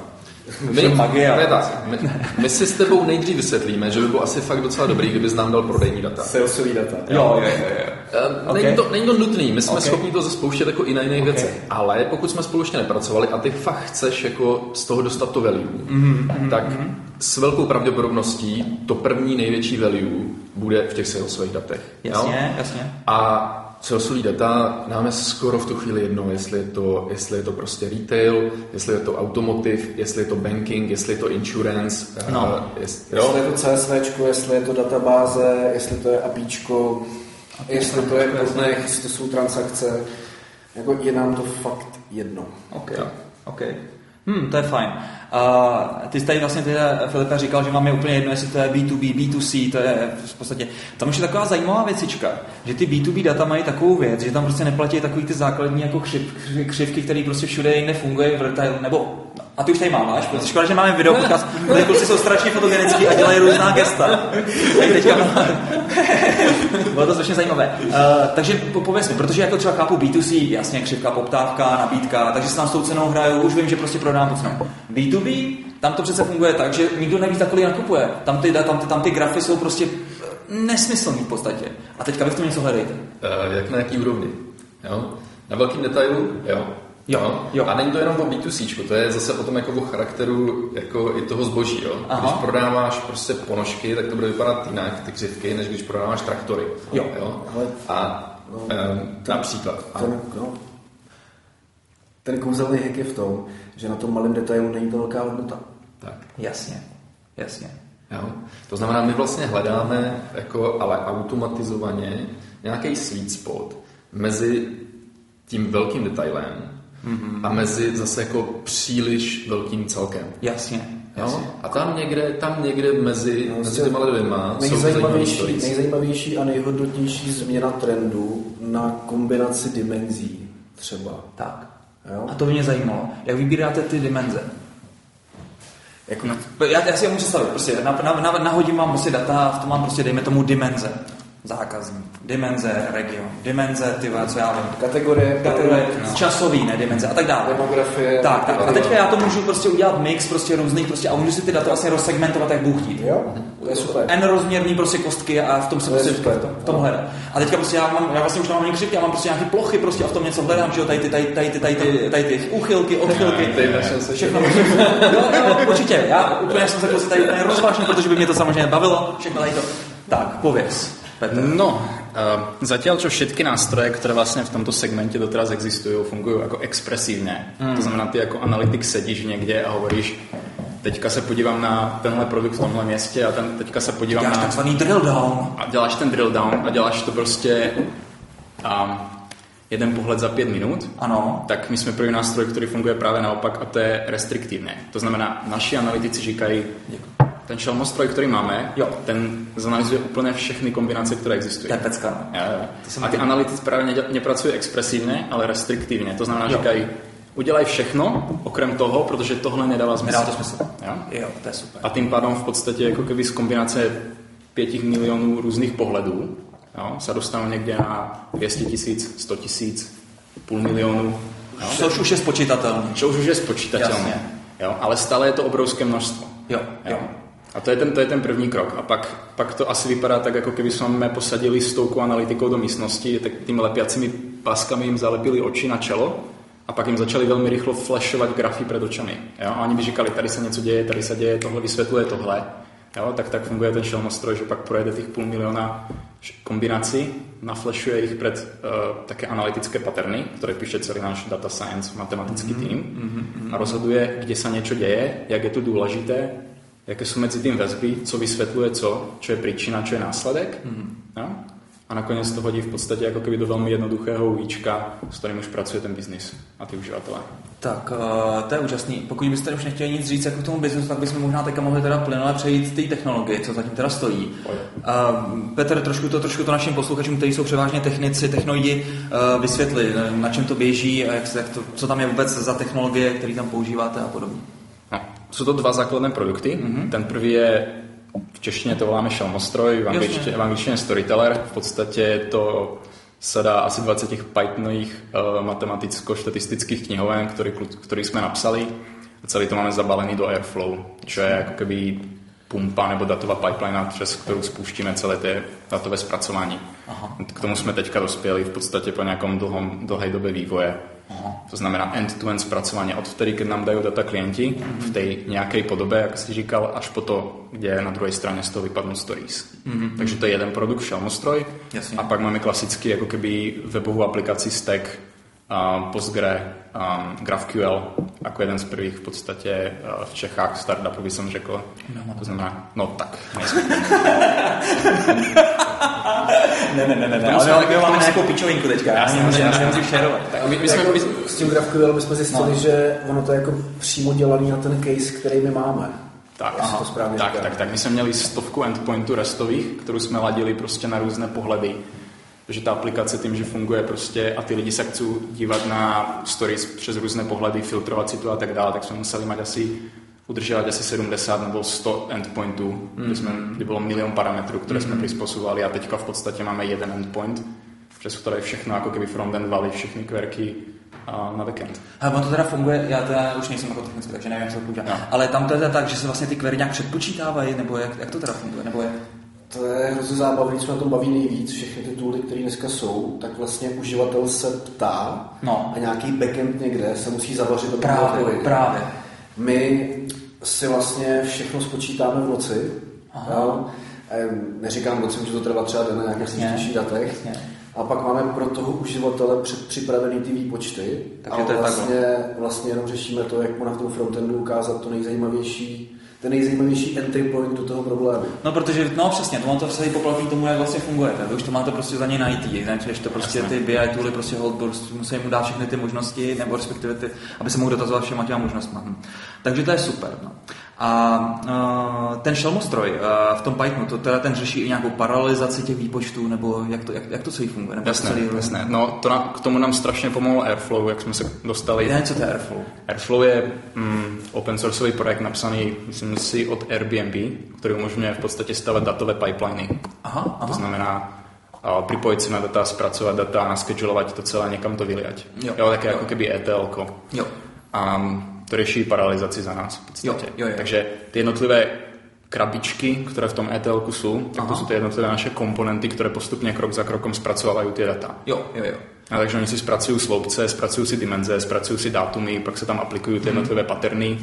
My, magie, ne, tak, my, my, si s tebou nejdřív vysvětlíme, že by bylo asi fakt docela dobrý, kdyby nám dal prodejní data. Salesový data. Jo, jo, jo. jo. Uh, okay. není, to, není to nutný, my jsme okay. schopni to zaspouštět jako i na jiných okay. věcech, ale pokud jsme spolu ještě nepracovali a ty fakt chceš jako z toho dostat to value, mm-hmm, tak mm-hmm. s velkou pravděpodobností to první největší value bude v těch salesových datech. Jasně, jo? jasně. A salesový data nám je skoro v tu chvíli jedno, jestli je, to, jestli je to prostě retail, jestli je to automotive, jestli je to banking, jestli je to insurance. No. Uh, jest, jestli je to CSV, jestli je to databáze, jestli to je APIčko, jestli to je poznech, jestli to jsou transakce. Jako je nám to fakt jedno. Okay. Okay. Hmm, to je fajn. Uh, ty jsi tady vlastně teda, Filipe, říkal, že vám je úplně jedno, jestli to je B2B, B2C, to je v podstatě, tam už je taková zajímavá věcička, že ty B2B data mají takovou věc, že tam prostě neplatí takový ty základní jako křiv, křivky, které prostě všude jinde fungují v retail, nebo a ty už tady máš, protože škoda, že máme video podcast, kde kluci jsou strašně fotogenický a dělají různá gesta. Tady teďka Bylo to strašně zajímavé. Uh, takže pověz mi, protože jako třeba chápu B2C, jasně, křivka, poptávka, nabídka, takže se tam s tou cenou hraju, už vím, že prostě prodám cenu. B2B, tam to přece funguje tak, že nikdo neví, za kolik nakupuje. Tam ty, tam, ty, tam ty grafy jsou prostě nesmyslný v podstatě. A teďka vy v tom něco hledejte. Uh, jak na jaký úrovni? Jo? Na velkým detailu? Jo. Jo, jo. A není to jenom o B2C, to je zase o tom jako o charakteru jako i toho zboží. Jo? Aha. Když prodáváš prostě ponožky, tak to bude vypadat jinak, ty křivky, než když prodáváš traktory. Jo. jo? A no, um, ten, například. Ten, no, ten kouzelný hack je v tom, že na tom malém detailu není to velká hodnota. Tak. Jasně, jasně. Jo? To znamená, my vlastně hledáme, jako, ale automatizovaně, nějaký sweet spot mezi tím velkým detailem mm-hmm. a mezi zase jako příliš velkým celkem. Jasně. Jo? A tam někde, tam někde mezi, no, mezi těma dvěma nejzajímavější, nejzajímavější a nejhodnotnější změna trendu na kombinaci dimenzí třeba. Tak. Jo? A to mě zajímalo. Jak vybíráte ty dimenze? Jako, já, já si je můžu představit, prostě na, na, na, nahodím vám prostě data a v tom mám prostě, dejme tomu, dimenze zákazník, dimenze, region, dimenze, ty co já vím. Kategorie, kategorie no. časový, ne dimenze a tak dále. Demografie. Tak, tak. A teďka já to můžu prostě udělat mix prostě různých prostě a můžu si ty data vlastně rozsegmentovat, jak Bůh chtít. Jo, to je super. N rozměrný prostě kostky a v tom se prostě super. v tom, v tom hledám. A teďka prostě já, mám, já vlastně už nemám křivky, já mám prostě nějaké plochy prostě a v tom něco hledám, že jo, tady ty, tady, tady, tady, tady, tady ty uchylky, odchylky. Všechno. jo, jo, určitě. Já úplně jsem se prostě tady rozvážný, protože by mě to samozřejmě bavilo. Všechno tady to. Tak, pověz. Petr? No, uh, zatiaľ čo všetky nástroje, které vlastně v tomto segmente doteraz existují, fungují jako expresívně. Mm. To znamená, ty jako analytik sedíš někde a hovoríš, teďka se podívám na tenhle produkt v tomhle městě a ten, teďka se podívám děláš na... takzvaný drill down. A děláš ten drill down a děláš to prostě um, jeden pohled za pět minut. Ano. Tak my jsme první nástroj, který funguje právě naopak a to je restriktivně. To znamená, naši analytici říkají, ten šelmostroj, který máme, Jo. ten zanalizuje úplně všechny kombinace, které existují. To je pecka. no. Jo, jo. To jsem A ty analytici právě nepracují expresivně, ale restriktivně. To znamená, Jo. říkají, udělej všechno, okrem toho, protože tohle nedává smysl. Nedá to smysl. Jo? Jo, to je super. A tím pádem v podstatě jako keby z kombinace pěti milionů různých pohledů jo, se dostanou někde na 200 tisíc, 100 tisíc, půl milionu. Jo? Což už je spočítatelný. Čo už je spočítatelné. Jo? Ale stále je to obrovské množstvo. Jo, jo. A to je, ten, to je ten první krok. A pak, pak to asi vypadá tak, jako kdyby jsme posadili stovku analytiků do místnosti, tak tými lepiacimi páskami jim zalepili oči na čelo a pak jim začali velmi rychlo flashovat grafy před očami. Jo? A oni by říkali, tady se něco děje, tady se děje, tohle vysvětluje tohle. Jo? Tak tak funguje ten šelmostroj, že pak projede těch půl miliona kombinací, naflashuje ich před uh, také analytické paterny, které píše celý náš data science matematický Mhm, tým a rozhoduje, kde se něco děje, jak je to důležité, jaké jsou mezi tím vazby, co vysvětluje co, čo je příčina, čo je následek. Mm. No? A nakonec to hodí v podstatě jako keby do velmi jednoduchého UIčka, s kterým už pracuje ten biznis a ty uživatelé. Tak, uh, to je úžasný. Pokud byste už nechtěli nic říct jako k tomu biznesu, tak bychom možná teďka mohli teda plynule přejít té technologie, co zatím teda stojí. Uh, Petr, trošku to, trošku to našim posluchačům, kteří jsou převážně technici, technologi, uh, vysvětli, na čem to běží a jak, se- jak to, co tam je vůbec za technologie, které tam používáte a podobně. Jsou to dva základné produkty. Mm-hmm. Ten první je, v češtině to voláme šelmostroj, v angličtině, v angličtině storyteller. V podstatě je to sada asi 20 Pythonových uh, matematicko-štatistických knihoven, který, který jsme napsali. A celý to máme zabalený do Airflow, čo je jako keby pumpa nebo datová pipeline, přes kterou spouštíme celé ty datové zpracování. Aha. K tomu jsme teďka dospěli v podstatě po nějakom dlhom, dlhé době vývoje. Aha. To znamená end-to-end zpracování od vtedy, keď nám dají data klienti v té nějaké podobě, jak si říkal, až po to, kde na druhé straně z toho vypadnou stories. Mm-hmm. Takže to je jeden produkt, šelmostroj. Jasně. A pak máme klasický jako keby webovou aplikaci Stack, um, Postgre, um, GraphQL, jako jeden z prvních v podstatě uh, v Čechách startupů, by jsem řekl. No, to znamená, no tak. Ne, ne, ne, ne, ne. ale my máme nějakou pičovinku teďka. Já Jasně, nemůžu, nemůžu šerovat. My, my jsme, jako, s tím GraphQL bychom zjistili, No. že ono to je jako přímo dělaný na ten case, který my máme. Tak, Jestli to správně tak, tak, tak. My jsme měli stovku endpointů restových, kterou jsme ladili prostě na různé pohledy. Takže ta aplikace tím, že funguje prostě a ty lidi se chcou dívat na stories přes různé pohledy, filtrovat si to a tak dále, tak jsme museli mít asi udržovat asi 70 nebo 100 endpointů, mm. kde, jsme, kde bylo milion parametrů, které jsme přizpůsobovali a teďka v podstatě máme jeden endpoint, přes který všechno jako keby frontend valí, všechny querky a na backend. Ale ono to teda funguje, já teda už nejsem jako technický, takže nevím, jak se to používá. No. Ale tam to je teda tak, že se vlastně ty query nějak předpočítávají, nebo jak, jak to teda funguje, nebo jak? To je hrozně zábavný, co na tom baví nejvíc, všechny ty tooly, které dneska jsou, tak vlastně uživatel se ptá No. a nějaký backend někde se musí zavařit do Právě, právě. My si vlastně všechno spočítáme v noci. Jo? Em, Neříkám v noci, může to trvat třeba den na nějakých složitějších datech. jasně. A pak máme pro toho uživatele předpřipravený ty výpočty. Takže a to je vlastně, vlastně jenom řešíme to, jak mu na tom frontendu ukázat to nejzajímavější, ten nejzajímavější entry point do toho problému. No, protože, no přesně, to on to se poplatí tomu, jak vlastně funguje. Vy už to máte prostě za něj najít, jinak když to prostě ty BI tooly prostě hold, prostě musí mu dát všechny ty možnosti, nebo respektive ty, aby se mohl dotazovat všema těma možnostma. Hm. Takže to je super. No. A uh, ten šelmostroj uh, v tom Pythonu, to teda ten řeší i nějakou paralelizaci těch výpočtů, nebo jak to, jak, jak to celý funguje? Nebo Jasné, celý, jasné. No, to na, k tomu nám strašně pomohl Airflow, jak jsme se dostali. Já co to je Airflow? Airflow je mm, open sourceový projekt napsaný, myslím si, od Airbnb, který umožňuje v podstatě stavat datové pipeliny. Aha, To aha. znamená a připojit se na data, zpracovat data, naschedulovat to celé, někam to vyliať. Jo. jo také jako keby ETL. Jo. A to řeší paralizaci za nás v podstatě. Jo, jo, jo. Takže ty jednotlivé krabičky, které v tom ETL jsou, tak to jsou ty jednotlivé naše komponenty, které postupně krok za krokem zpracovávají ty data. Jo, jo, jo. A takže oni si zpracují sloupce, zpracují si dimenze, zpracují si dátumy, pak se tam aplikují ty jednotlivé paterny,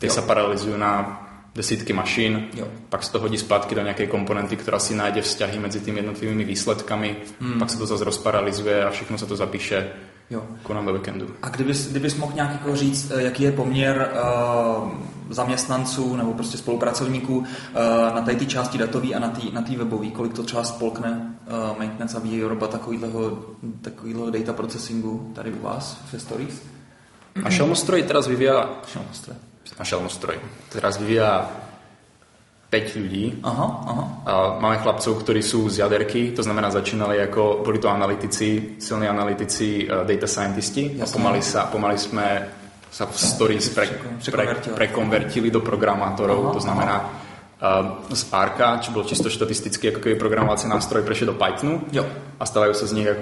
ty Jo. se paralyzují na desítky mašin, Jo. pak se to hodí zpátky do nějaké komponenty, která si najde vzťahy mezi těmi jednotlivými výsledkami, pak se to zase rozparalizuje a všechno se to zapíše Jo. jako na backendu. A kdybys, kdybys mohl nějak jako říct, eh, jaký je poměr uh, zaměstnanců nebo prostě spolupracovníků uh, na té ty části datové a na té na tý webové, kolik to třeba spolkne uh, maintenance a výroba takového, takového data processingu tady u vás ve Stories? A Šelmostroj teraz vyvíja Šelmostroj. A Šelmostroj teraz vyvíja 5 ľudí. Aha, aha. A máme chlapcov, ktorí sú z jaderky, to znamená začínali ako, boli to analytici, silní analytici, uh, data scientisti a pomaly, sa, pomaly sme sa v stories pre, pre, prekonvertili do programátorov, Aha, to znamená uh, z Arka, čo bol čisto štatistický ako keby programovací nástroj, prešiel do Pythonu jo. a stávajú sa z nich ako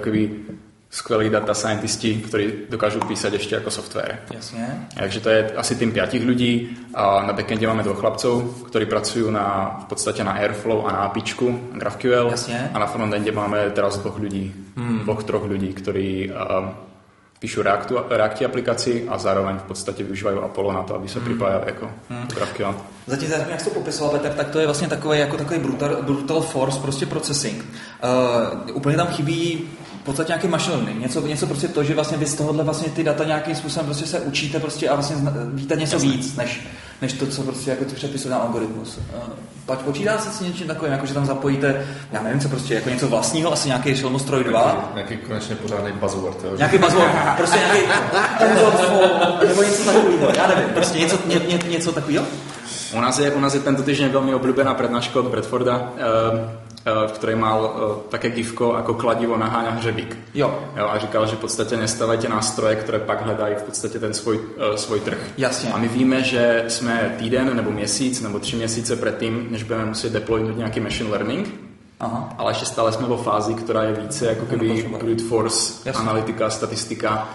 keby skvelí data scientisti, ktorí dokážu písať ešte ako software. Jasne. Takže to je asi tým piatich ľudí. A na backende máme dvoch chlapcov, ktorí pracujú na, v podstate na Airflow a na APIčku, GraphQL. Jasne. A na frontende máme teraz dvoch ľudí, hmm. dvoch, troch ľudí, ktorí uh, píšu Reactu, Reacti aplikaci a zároveň v podstatě využívají Apollo na to, aby se hmm. připájali jako hmm. GraphQL. Zatím, jak jsi to popisoval, Petr, tak to je vlastně takový, jako takový brutal, brutal force, prostě processing. Uh, úplně tam chybí v podstatě nějaký machine learning, něco, něco prostě to, že vlastně vy z tohohle vlastně ty data nějakým způsobem prostě se učíte prostě a vlastně víte něco Jasně. víc, než, než to, co prostě jako ty předpisuje na algoritmus. Pať počítá se s něčím takovým, jako že tam zapojíte, já nevím, co prostě, jako něco vlastního, asi nějaký Šelmostroj 2. Nějaký konečně pořádný buzzword. Jo, nějaký buzzword, prostě nějaký nebo něco takového, já nevím, prostě něco, ně, ně, něco takového. U nás je, u nás je tento týždeň velmi oblíbená prednáška od Bradforda, uh, Eh, v ktorej mal eh, také gifko ako kladivo naháňa hřebík. Jo. jo. A říkal, že v podstatě nestavajte nástroje, které pak hledají v podstatě ten svůj, uh, svůj trh. Jasně. A my víme, že jsme týden nebo měsíc nebo tři měsíce předtím, než budeme muset deploynout nějaký machine learning, Aha. ale ještě stále jsme vo fázi, která je více jako keby brute force, Jasně. analytika, statistika.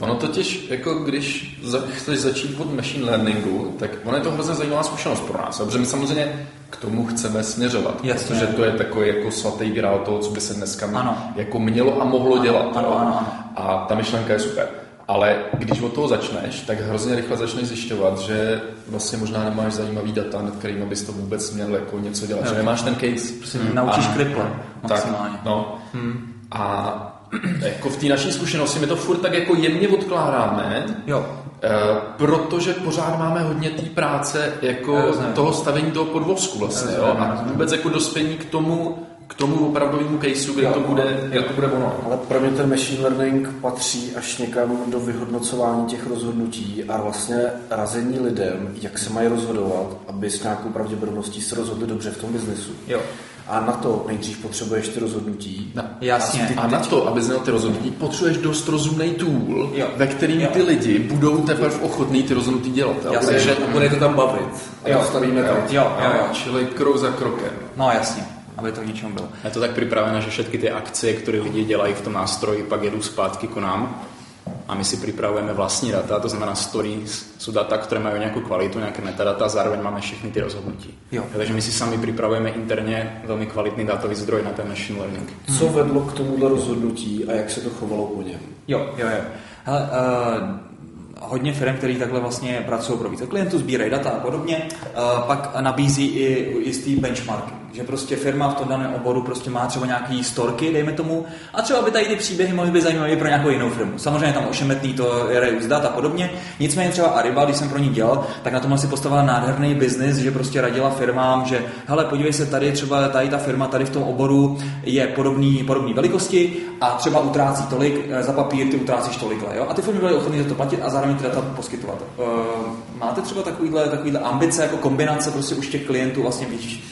Ono totiž, jako když za, chceš začít od machine learningu, tak ono je to hrozně zajímavá zkušenost pro nás, protože my samozřejmě k tomu chceme směřovat, Jasně. protože to je takový jako svatý grál toho, co by se dneska ano. jako mělo a mohlo ano, dělat. Ano, ano, ano. A ta myšlenka je super. Ale když od toho začneš, tak hrozně rychle začneš zjišťovat, že vlastně možná nemáš zajímavý data, nad kterými bys to vůbec měl jako něco dělat, jo. že nemáš ten case. Prostě hmm. naučíš kriple maximálně. Tak, no. Hmm. A jako v té naší zkušenosti my to furt tak jako jemně odkládáme, jo. E, protože pořád máme hodně té práce jako toho stavení toho podvozku vlastně, jo, a vůbec jako dospění k tomu, k tomu opravdovému caseu, kde jo, to bude, kde to bude ono. Ale pro mě ten machine learning patří až někam do vyhodnocování těch rozhodnutí a vlastně razení lidem, jak se mají rozhodovat, aby s nějakou pravděpodobností se rozhodli dobře v tom biznesu. Jo. A na to nejdřív potřebuješ ty rozhodnutí. No, jasně. A, ty, a na to, aby znal ty rozhodnutí, potřebuješ dost rozumný tool, jo. ve kterým jo. ty lidi budou teprve ochotný ty rozhodnutí dělat. Jasně. Takže bude to tam bavit. A jo. stavíme jo. to. Jo, jo, jo. Čili krok za krokem. No jasně aby to ničem bylo. Je to tak připravené, že všechny ty akce, které lidi dělají v tom nástroji, pak jedou zpátky k nám a my si připravujeme vlastní data, to znamená stories, jsou data, které mají nějakou kvalitu, nějaké metadata a zároveň máme všechny ty rozhodnutí. Jo. Takže my si sami připravujeme interně velmi kvalitní datový zdroj na ten machine learning. Co vedlo k tomuhle rozhodnutí a jak se to chovalo po něm? Jo, jo, jo. Hele, uh, hodně firm, který takhle vlastně pracují pro více klientů, sbírají data a podobně, uh, pak nabízí i jistý benchmarky že prostě firma v tom daném oboru prostě má třeba nějaký storky, dejme tomu, a třeba by tady ty příběhy mohly být zajímavé pro nějakou jinou firmu. Samozřejmě tam ošemetný to je dat a podobně. Nicméně třeba Ariba, když jsem pro ní dělal, tak na tom si postavila nádherný biznis, že prostě radila firmám, že hele, podívej se, tady třeba tady ta firma tady v tom oboru je podobný, podobný velikosti a třeba utrácí tolik, eh, za papír ty utrácíš tolikle. Jo? A ty firmy byly ochotné za to platit a zároveň ty data poskytovat. Uh, máte třeba takovýhle, takovýhle ambice jako kombinace prostě už těch klientů vlastně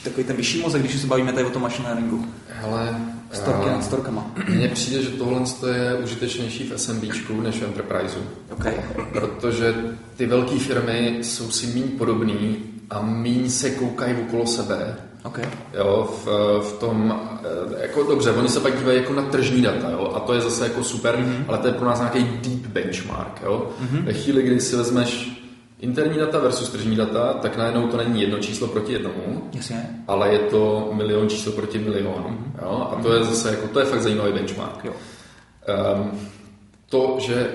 takový ten vyšší mozek, když se bavíme tady o tom machine learningu? Hele, Storky nad storkama. Mně přijde, že tohle je užitečnější v SMBčku než v Enterpriseu. Okay. Protože ty velké firmy jsou si méně podobný a méně se koukají okolo sebe. Okay. Jo, v, v tom, eh, jako dobře, oni se pak dívají jako na tržní data, jo, a to je zase jako super, mm-hmm. ale to je pro nás nějaký deep benchmark, jo. Mm-hmm. Ve chvíli, kdy si vezmeš interní data versus tržní data, tak najednou to není jedno číslo proti jednomu, Jasně. ale je to milion číslo proti milionu. Mm-hmm. Jo? A to je zase jako, to je fakt zajímavý benchmark. Jo. Um, to, že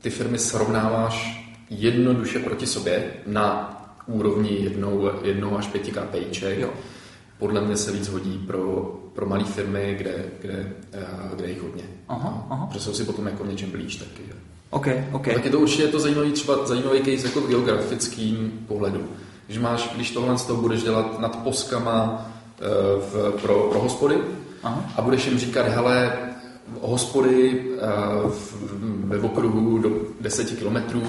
ty firmy srovnáváš jednoduše proti sobě na úrovni jednou, jednou až pěti KPIček, jo. podle mě se víc hodí pro, pro malé firmy, kde, kde, eh, kde jich hodně. Aha, aha. Protože jsou si potom jako v něčem blíž taky. OK, OK. Tak je to určitě to zajímavý, třeba zajímavý case jako v geografickým pohledu. Když, máš, když tohle z toho budeš dělat nad poskama eh, v, pro, pro hospody Aha. a budeš jim říkat, hele, hospody uh, ve okruhu do 10 kilometrů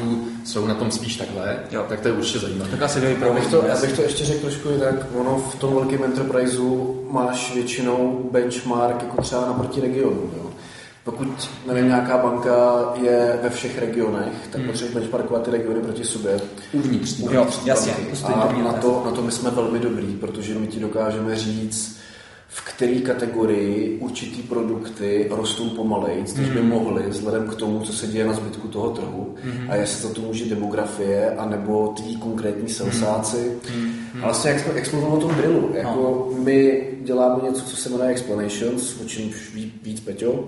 jsou na tom spíš takhle, jo. tak to je určitě zajímavé. Tak asi já bych, to, já bych to ještě řekl trošku jinak. Ono v tom velkém enterpriseu máš většinou benchmark jako třeba naproti regionu. Jo. Pokud, nevím, nějaká banka je ve všech regionech, tak hmm. potřebuješ benchmarkovat ty regiony proti sobě. Uvnitř. Jo, jasně. A na to, na to my jsme velmi dobrý, protože my ti dokážeme říct, v které kategorii určitý produkty rostou pomaleji, než by hmm. mohly, vzhledem k tomu, co se děje na zbytku toho trhu. Mm. A jestli za to může demografie, anebo tví konkrétní salesáci. Mm. A vlastně, jak jsme, jak jsme o tom drillu, jako no. my děláme něco, co se jmenuje Explanations, o čem už ví, víc Peťo,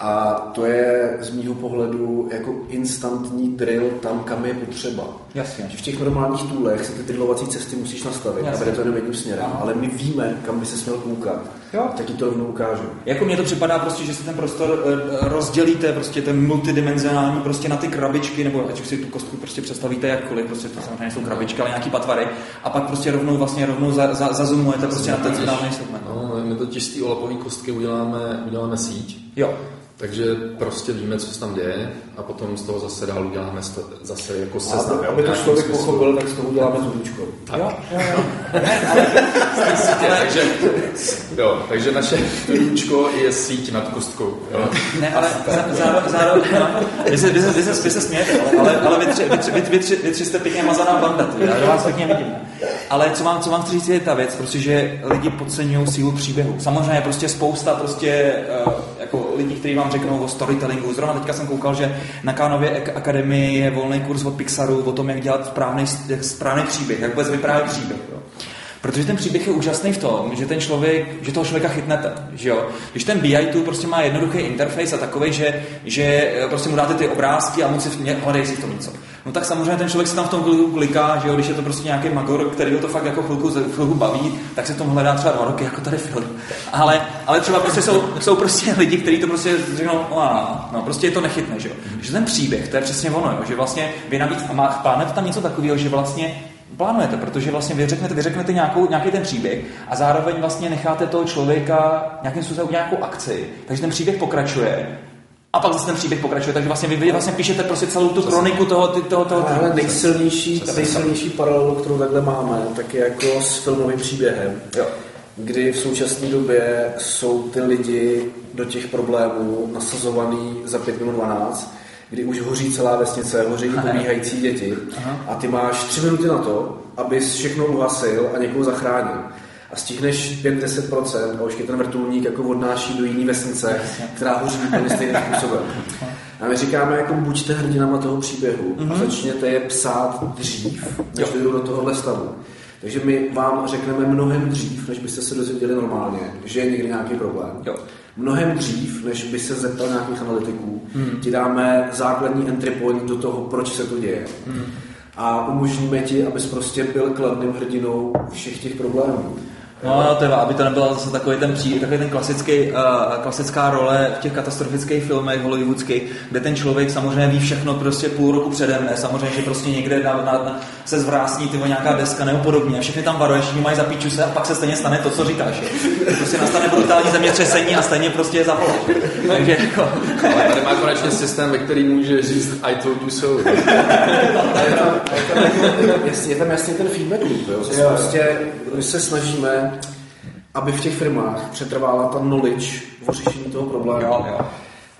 a to je z mýho pohledu jako instantní drill tam, kam je potřeba. Jasně. v těch normálních tůlech se ty drillovací cesty musíš nastavit Jasně. a vede to jenom jedním směrem, Aha. ale my víme, kam by se směl koukat. Jo. Tak ti to rovnou ukážu. Jako mně to připadá prostě, že se ten prostor eh, rozdělíte, prostě ten multidimenzionální prostě na ty krabičky, nebo ať už si tu kostku prostě představíte jakkoliv, prostě to samozřejmě jsou krabičky, ale nějaký patvary, a pak prostě rovnou vlastně rovnou za, za, zazumujete prostě na ten správný segment. No, my to čistý olapový kostky uděláme, uděláme síť. Jo. Takže prostě víme, co se tam děje a potom z toho zase dál uděláme zase jako seznam. Aby to člověk pochopil, tak z toho uděláme tudičko. Tak. Jo, jo, jo. takže, jo, takže naše tudičko je síť nad kostkou. Jo. Ne, ale zároveň, vy se, vy se, vy se, vy se smějete, ale, ale vy, tři, vy, tři, vy, vy, tři, vy tři jste pěkně mazaná banda, já vás pěkně vidím. Ale co vám, co vám chci říct je ta věc, prostě, že lidi podceňují sílu příběhu. Samozřejmě prostě spousta prostě uh, lidí, kteří vám řeknou o storytellingu. Zrovna teďka jsem koukal, že na Kánově akademii je volný kurz od Pixaru o tom, jak dělat správný, správný příběh, jak vůbec vyprávět příběh. Jo. Protože ten příběh je úžasný v tom, že ten člověk, že toho člověka chytnete, že jo. Když ten BI2 prostě má jednoduchý interface a takový, že, že eh, prostě mu dáte ty obrázky a moc si v, hledej si v tom něco. No tak samozřejmě ten člověk se tam v tom chvilku kliká, že jo, když je to prostě nějaký magor, který ho to fakt jako chvilku, chvilku baví, tak se tom hledá třeba dva roky, jako tady film. Ale, ale třeba prostě jsou, jsou prostě lidi, kteří to prostě řeknou, no, no, prostě je to nechytné, že jo. Že ten příběh, to je přesně ono, jo, že vlastně vy navíc a má, plánujete tam něco takového, že vlastně plánujete, protože vlastně vy řeknete, vy řeknete nějakou, nějaký ten příběh a zároveň vlastně necháte toho člověka nějakým způsobem nějakou akci, takže ten příběh pokračuje a pak zase ten příběh pokračuje, takže vlastně vy, vlastně píšete prostě celou tu kroniku toho, toho, toho, toho Ale nejsilnější, nejsilnější paralelu, kterou takhle máme, tak je jako s filmovým příběhem. Jo. Kdy v současné době jsou ty lidi do těch problémů nasazovaný za 5 minut 12 kdy už hoří celá vesnice, hoří i pobíhající děti Aha. a ty máš tři minuty na to, abys všechno uhasil a někoho zachránil. A stihneš 5-10% a už je ten vrtulník jako odnáší do jiné vesnice, která hoří úplně stejným způsobem. A my říkáme, jako buďte hrdinama toho příběhu mm-hmm. a mhm. začněte je psát dřív, než jdou do tohohle stavu. Takže my vám řekneme mnohem dřív, než byste se dozvěděli normálně, že je někdy nějaký problém. Jo mnohem dřív, než by se zeptal nějakých analytiků, hmm. ti dáme základní entry point do toho, proč se to děje. Hmm. A umožníme ti, abys prostě byl kladným hrdinou všech těch problémů. No, no, to je, aby to nebyla zase takový ten, pří, takový ten klasický, uh, klasická role v těch katastrofických filmech hollywoodských, kde ten člověk samozřejmě ví všechno prostě půl roku předem, ne, samozřejmě, že prostě někde na, na, na, se zvrásní tyvo nějaká deska nebo podobně a všechny tam varuješ, že mají zapíču se a pak se stejně stane to, co říkáš. Je. Prostě nastane brutální zemětřesení a stejně prostě zavoláš. Takže jako... Ale tady má konečně systém, ve který může říct I told you so. je tam jasně ten feedback loop, jo? jo. Prostě my se snažíme aby v těch firmách přetrvala ta knowledge o řešení toho problému. Jo, jo.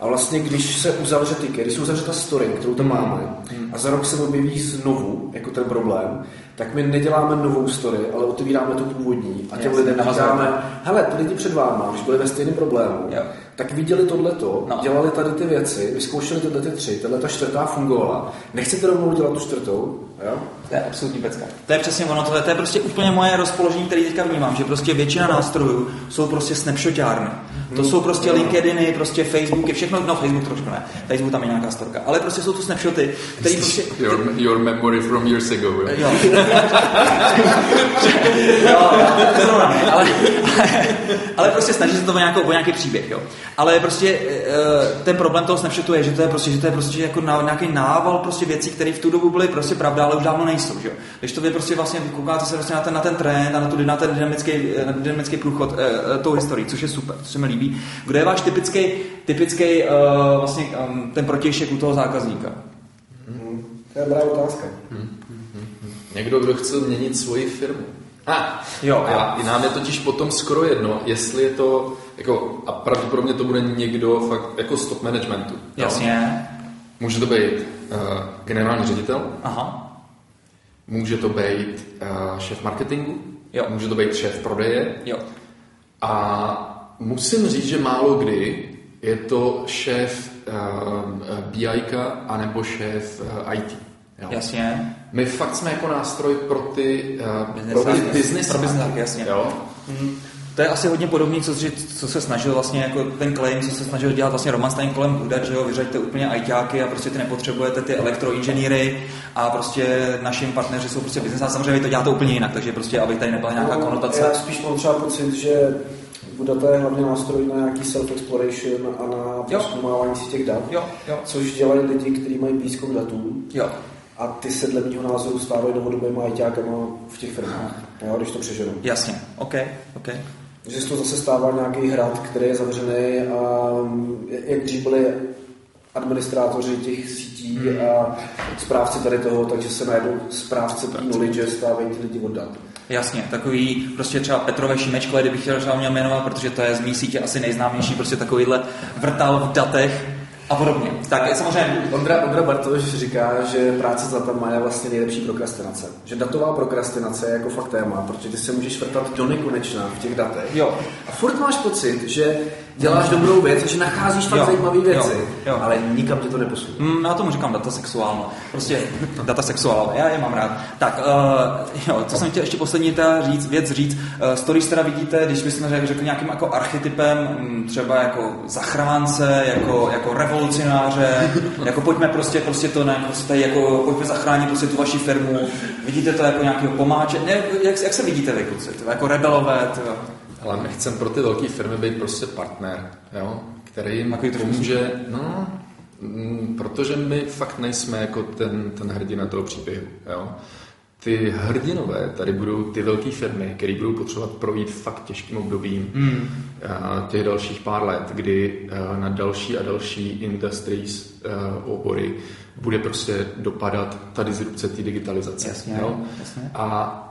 A vlastně, když se uzavře ticket, když se uzavře ta story, kterou tam máme, hmm. a za rok se objeví znovu jako ten problém, tak my neděláme novou story, ale otevíráme tu původní a těm lidem říkáme, hele, ty lidi před váma, když byli ve stejném problému, jo. tak viděli tohleto, no. dělali tady ty věci, vyzkoušeli tyhle ty tři, tahle ta čtvrtá fungovala. Nechcete rovnou dělat tu čtvrtou? Jo? To je absolutní pecka. To je přesně ono, to je, to je prostě úplně moje rozpoložení, které teďka vnímám, že prostě většina nástrojů jsou prostě snapshotárny. To jsou prostě LinkedIny, prostě Facebooky, všechno, no Facebook trošku ne, Facebook tam je nějaká storka, ale prostě jsou to snapshoty, které prostě... Your, your memory from years ago, jo. jo. jo, to zrovna ne, ale, ale, ale, prostě snaží se to o, nějakou, o nějaký příběh, jo. Ale prostě uh, ten problém toho snapshotu je, že to je prostě, že to je prostě jako nějaký nával prostě věcí, které v tu dobu byly prostě pravda, ale už dávno nejsou, že jo. Když to vy prostě vlastně koukáte se vlastně na ten, na ten trend a na, tu, na ten dynamický, na ten dynamický průchod uh, tou historií, což je super, co se mi líbí. Kdo je váš typický, typický uh, vlastně um, ten protějšek u toho zákazníka? Hmm. To je dobrá otázka. Hmm. Někdo, kdo chce měnit svoji firmu. A, jo, a i nám je totiž potom skoro jedno, jestli je to, jako, a pravděpodobně to bude někdo fakt jako z top managementu. Jasně. Může to být uh, generální ředitel. Aha. Může to být uh, šéf marketingu. Jo. Může to být šéf prodeje. Jo. A musím říct, že málo kdy je to šéf uh, BI anebo šéf uh, IT. Jo. Jasně. My fakt jsme jako nástroj pro ty, uh, business pro ty business. Pro business, jasně. Jo? Mm. To je asi hodně podobný, co, co se snažil vlastně jako ten claim, co se snažil dělat vlastně Roman Stein kolem údat, že jo, vyřaďte úplně ajťáky a prostě ty nepotřebujete ty elektroinženýry a prostě našim partneři jsou prostě business a samozřejmě vy to děláte úplně jinak, takže prostě, aby tady nebyla nějaká no, konotace. Já spíš mám třeba pocit, že Data je hlavně nástroj na nějaký self-exploration a na přeskoumávání si těch dat, jo, jo. což dělají lidi, kteří mají blízko k datům. Jo. A ty se dle mého názoru stávají dlouhodobými ajťákama v těch firmách, jo, když to přeženu. Jasně, OK, OK. Že se to zase stává nějaký hrad, který je zavřený a jak dřív byli administrátoři těch sítí hmm. a správci tady toho, takže se najednou správce knowledge stávají ty lidi od dat. Jasně, takový prostě třeba Petrové Šimečkové, kdybych chtěl třeba mě jmenovat, protože to je z mý sítě asi nejznámější, prostě takovýhle vrtal v datech, a podobně. Tak samozřejmě... Ondra, Ondra Bartoš říká, že práce s datama je vlastně nejlepší prokrastinace. Že datová prokrastinace je jako fakt téma, protože ty se můžeš vrtat do nekonečna v těch datech. Jo. A furt máš pocit, že děláš dobrou věc, že nacházíš fakt zajímavé věci, jo. Jo. ale nikam tě to neposune. Mm, já tomu říkám data sexuálno. Prostě data sexuál, já je mám rád. Tak, uh, jo, co jsem chtěl ještě poslední ta říct, věc říct. Uh, stories teda vidíte, když bychom řekli, nějakým jako archetypem, um, třeba jako zachránce, jako, jako revolucionáře, jako pojďme prostě, prostě to ne, prostě jako pojďme zachránit prostě tu vaši firmu. Vidíte to jako nějakého pomáče, ne, jak, jak se vidíte vy, kluci, jako rebelové, tyva. Ale my chceme pro ty velké firmy být prostě partner, jo? který jim pomůže, no, mm, protože my fakt nejsme jako ten, ten hrdina toho příběhu. Jo? Ty hrdinové tady budou ty velké firmy, které budou potřebovat projít fakt těžkým obdobím mm. těch dalších pár let, kdy na další a další industries obory bude prostě dopadat ta disrupce té digitalizace. Jasně, jo? jasně. A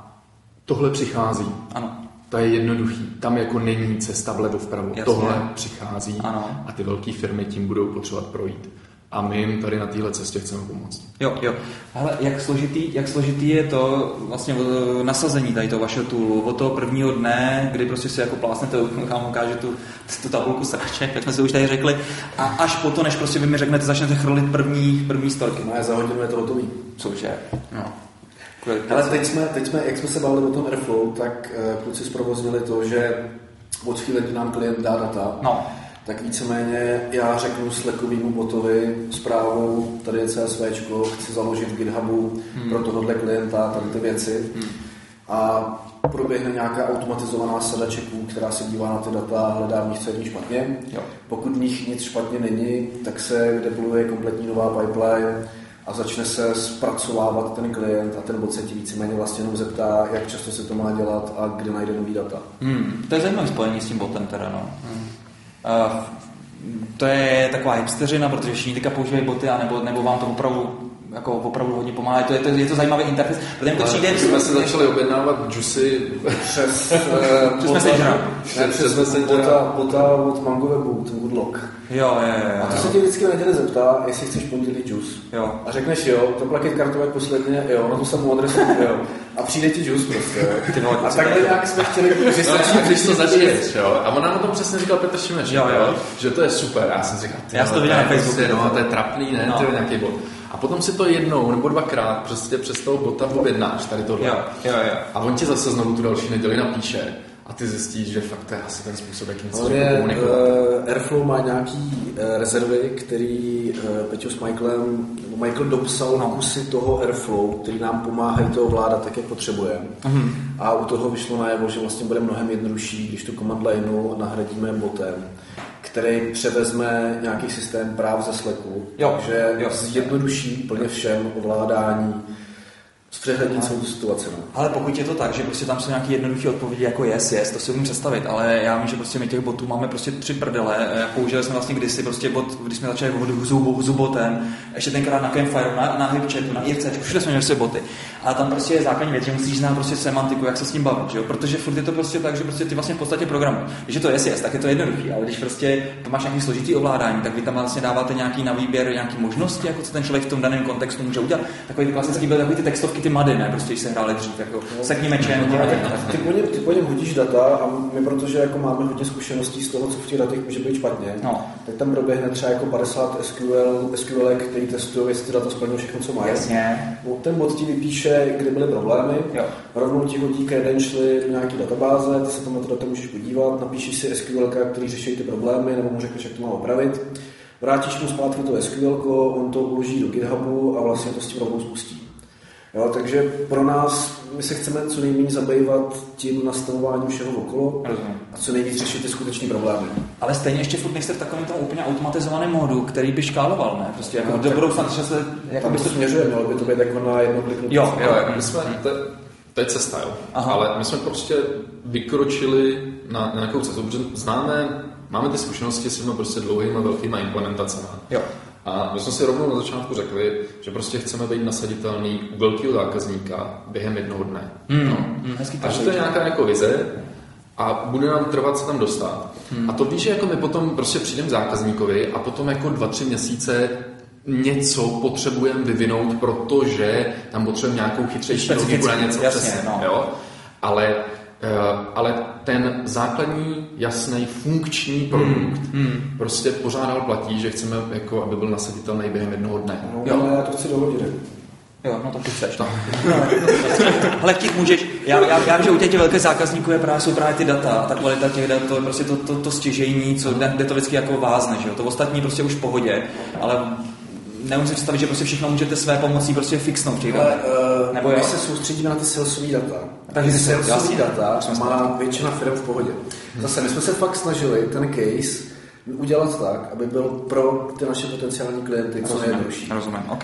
tohle přichází. Ano. To je jednoduchý. Tam jako není cesta vlevo vpravo. Jasně. Tohle přichází ano. a ty velké firmy tím budou potřebovat projít. A my jim tady na téhle cestě chceme pomoct. Jo, jo. Ale jak složitý, jak složitý je to vlastně nasazení tady toho vašeho toolu od toho prvního dne, kdy prostě si jako plásnete, vám ukáže tu, tu tabulku sraček, jak jsme si už tady řekli, a až po to, než prostě vy mi řeknete, začnete chrlit první, první storky. No a za hodinu je to hotový. Cože? No. Ale teď jsme, teď jsme, jak jsme se bavili o tom Airflow, tak uh, kluci zprovoznili to, že od chvíle, kdy nám klient dá data, no. tak víceméně já řeknu Slackovýmu botovi zprávu, tady je CSV, chci založit v GitHubu hmm. pro tohohle klienta tady ty věci. Hmm. A proběhne nějaká automatizovaná sada čeků, která se dívá na ty data a hledá v nich, co je v nich špatně. Jo. Pokud v nich nic špatně není, tak se deployuje kompletní nová pipeline, a začne se zpracovávat ten klient a ten bot se ti víceméně vlastně jenom zeptá, jak často se to má dělat a kde najde nový data. Hmm, to je zajímavé spojení s tím botem teda, no. Hmm. Uh, to je taková hipsteřina, protože všichni teďka používají boty, anebo, nebo vám to opravdu jako opravdu hodně pomáhá. Je to, je to, je to zajímavý interfejs. Protože to přijde... My jsme si začali objednávat juicy přes, přes Messengera. Přes Messengera. Bota od Mango Webu, ten Woodlock. Jo, jo, jo. A to se tě vždycky v neděli zeptá, jestli chceš pondělí juice. Jo. A řekneš jo, to plaket kartové posledně, jo, na to samou adresu, jo. A přijde ti juice prostě, jo. Ty vole, a takhle nějak jsme chtěli, že no, stačí, když to začneš, jo. A ona na to přesně říkal Petr Šimeš, jo, jo. že to je super. Já jsem říkal, Já jsem to viděl na Facebooku. Prostě, no, to je trapný, ne, no. to je nějaký bod. A potom si to jednou nebo dvakrát prostě přes toho bota objednáš tady tohle. Jo, jo, jo. A on ti zase znovu tu další neděli napíše a ty zjistíš, že fakt to je asi ten způsob, jakým se je, komunikovat. Uh, Airflow má nějaký uh, rezervy, který uh, Peťo s Michaelem, nebo Michael dopsal no. kusy toho Airflow, který nám pomáhají to ovládat tak, jak potřebujeme. Uh-huh. A u toho vyšlo najevo, že vlastně bude mnohem jednodušší, když tu command lineu nahradíme botem který převezme nějaký systém práv ze Slacku, jo, že jo. zjednoduší plně všem ovládání zpřehlednit celou tu situaci. No. Ale pokud je to tak, že prostě tam jsou nějaké jednoduché odpovědi jako yes, yes, to si umím představit, ale já vím, že prostě my těch botů máme prostě tři prdele. Použili jsme vlastně kdysi prostě bot, když jsme začali vodu zubu, zubotem, ještě tenkrát na Campfire, na, na HipChatu, na IRC, všude jsme měli prostě boty. A tam prostě je základní věc, že musíš znát prostě semantiku, jak se s tím bavit, že jo? protože furt je to prostě tak, že prostě ty vlastně v podstatě programu. Když je to yes, yes, tak je to jednoduchý, ale když prostě máš nějaký složitý ovládání, tak vy tam vlastně dáváte nějaký na výběr, nějaký možnosti, jako co ten člověk v tom daném kontextu může udělat. Takový klasický byl takový ty textovky, ty mady, ne? Prostě se hráli dřív, jako sekni mečem. No, ty, po něm, ty po něm hodíš data a my, protože jako máme hodně zkušeností z toho, co v těch datech může být špatně, no. tak tam proběhne třeba jako 50 SQL, SQL který testují, jestli ty data splňují všechno, co mají. Jasně. No, ten bot ti vypíše, kde byly problémy, jo. rovnou ti hodí credentialy do nějaké databáze, ty se tam na to data můžeš podívat, napíšeš si SQL, který řeší ty problémy, nebo mu řekneš, jak to má opravit. Vrátíš mu zpátky to SQL, on to uloží do GitHubu a vlastně to s tím rovnou spustí. Jo, takže pro nás, my se chceme co nejméně zabývat tím nastavováním všeho okolo Rozumím. a co nejvíc řešit ty skutečné problémy. Ale stejně ještě furt nejste v takovém tom úplně automatizovaném módu, který by škáloval, ne? Prostě jako no, do budoucna, že se... Jako by to směřuje, mělo by to být jako na jedno kliknutí. Jo, jo, my jsme, to, to je cesta, jo. Aha. Ale my jsme prostě vykročili na, na nějakou cestu, protože známe, máme ty zkušenosti s těmi prostě dlouhými velkými implementacemi. Jo. A my jsme si rovnou na začátku řekli, že prostě chceme být nasaditelný u velkého zákazníka během jednoho dne. Hmm. No. Hmm, a že to je nějaká jako vize a bude nám trvat se tam dostat. Hmm. A to víš, že jako my potom prostě přijdeme zákazníkovi a potom jako dva, tři měsíce něco potřebujeme vyvinout, protože tam potřebujeme nějakou chytřejší logiku na něco jasně, přesně. No. Jo? Ale ale ten základní, jasný, funkční produkt hmm. Hmm. prostě pořád dál platí, že chceme, jako, aby byl nasaditelný během jednoho dne. No, jo. ale já to chci dohodit. Jo, no to ty chceš. No. Ale těch můžeš, já, já, já vím, že u těch velkých zákazníků je právě, jsou právě ty data, ta kvalita těch dat, to je prostě to, to, to stěžejní, co, kde to vždycky jako vázne, že jo? To ostatní prostě už v pohodě, ale neumím si představit, že prostě všechno můžete své pomocí prostě fixnout Ale, uh, Nebo my se soustředíme na ty salesové data. Takže ty salesové data má většina firm v pohodě. Zase my jsme se fakt snažili ten case udělat tak, aby byl pro ty naše potenciální klienty co nejjednodušší. Rozumím, OK.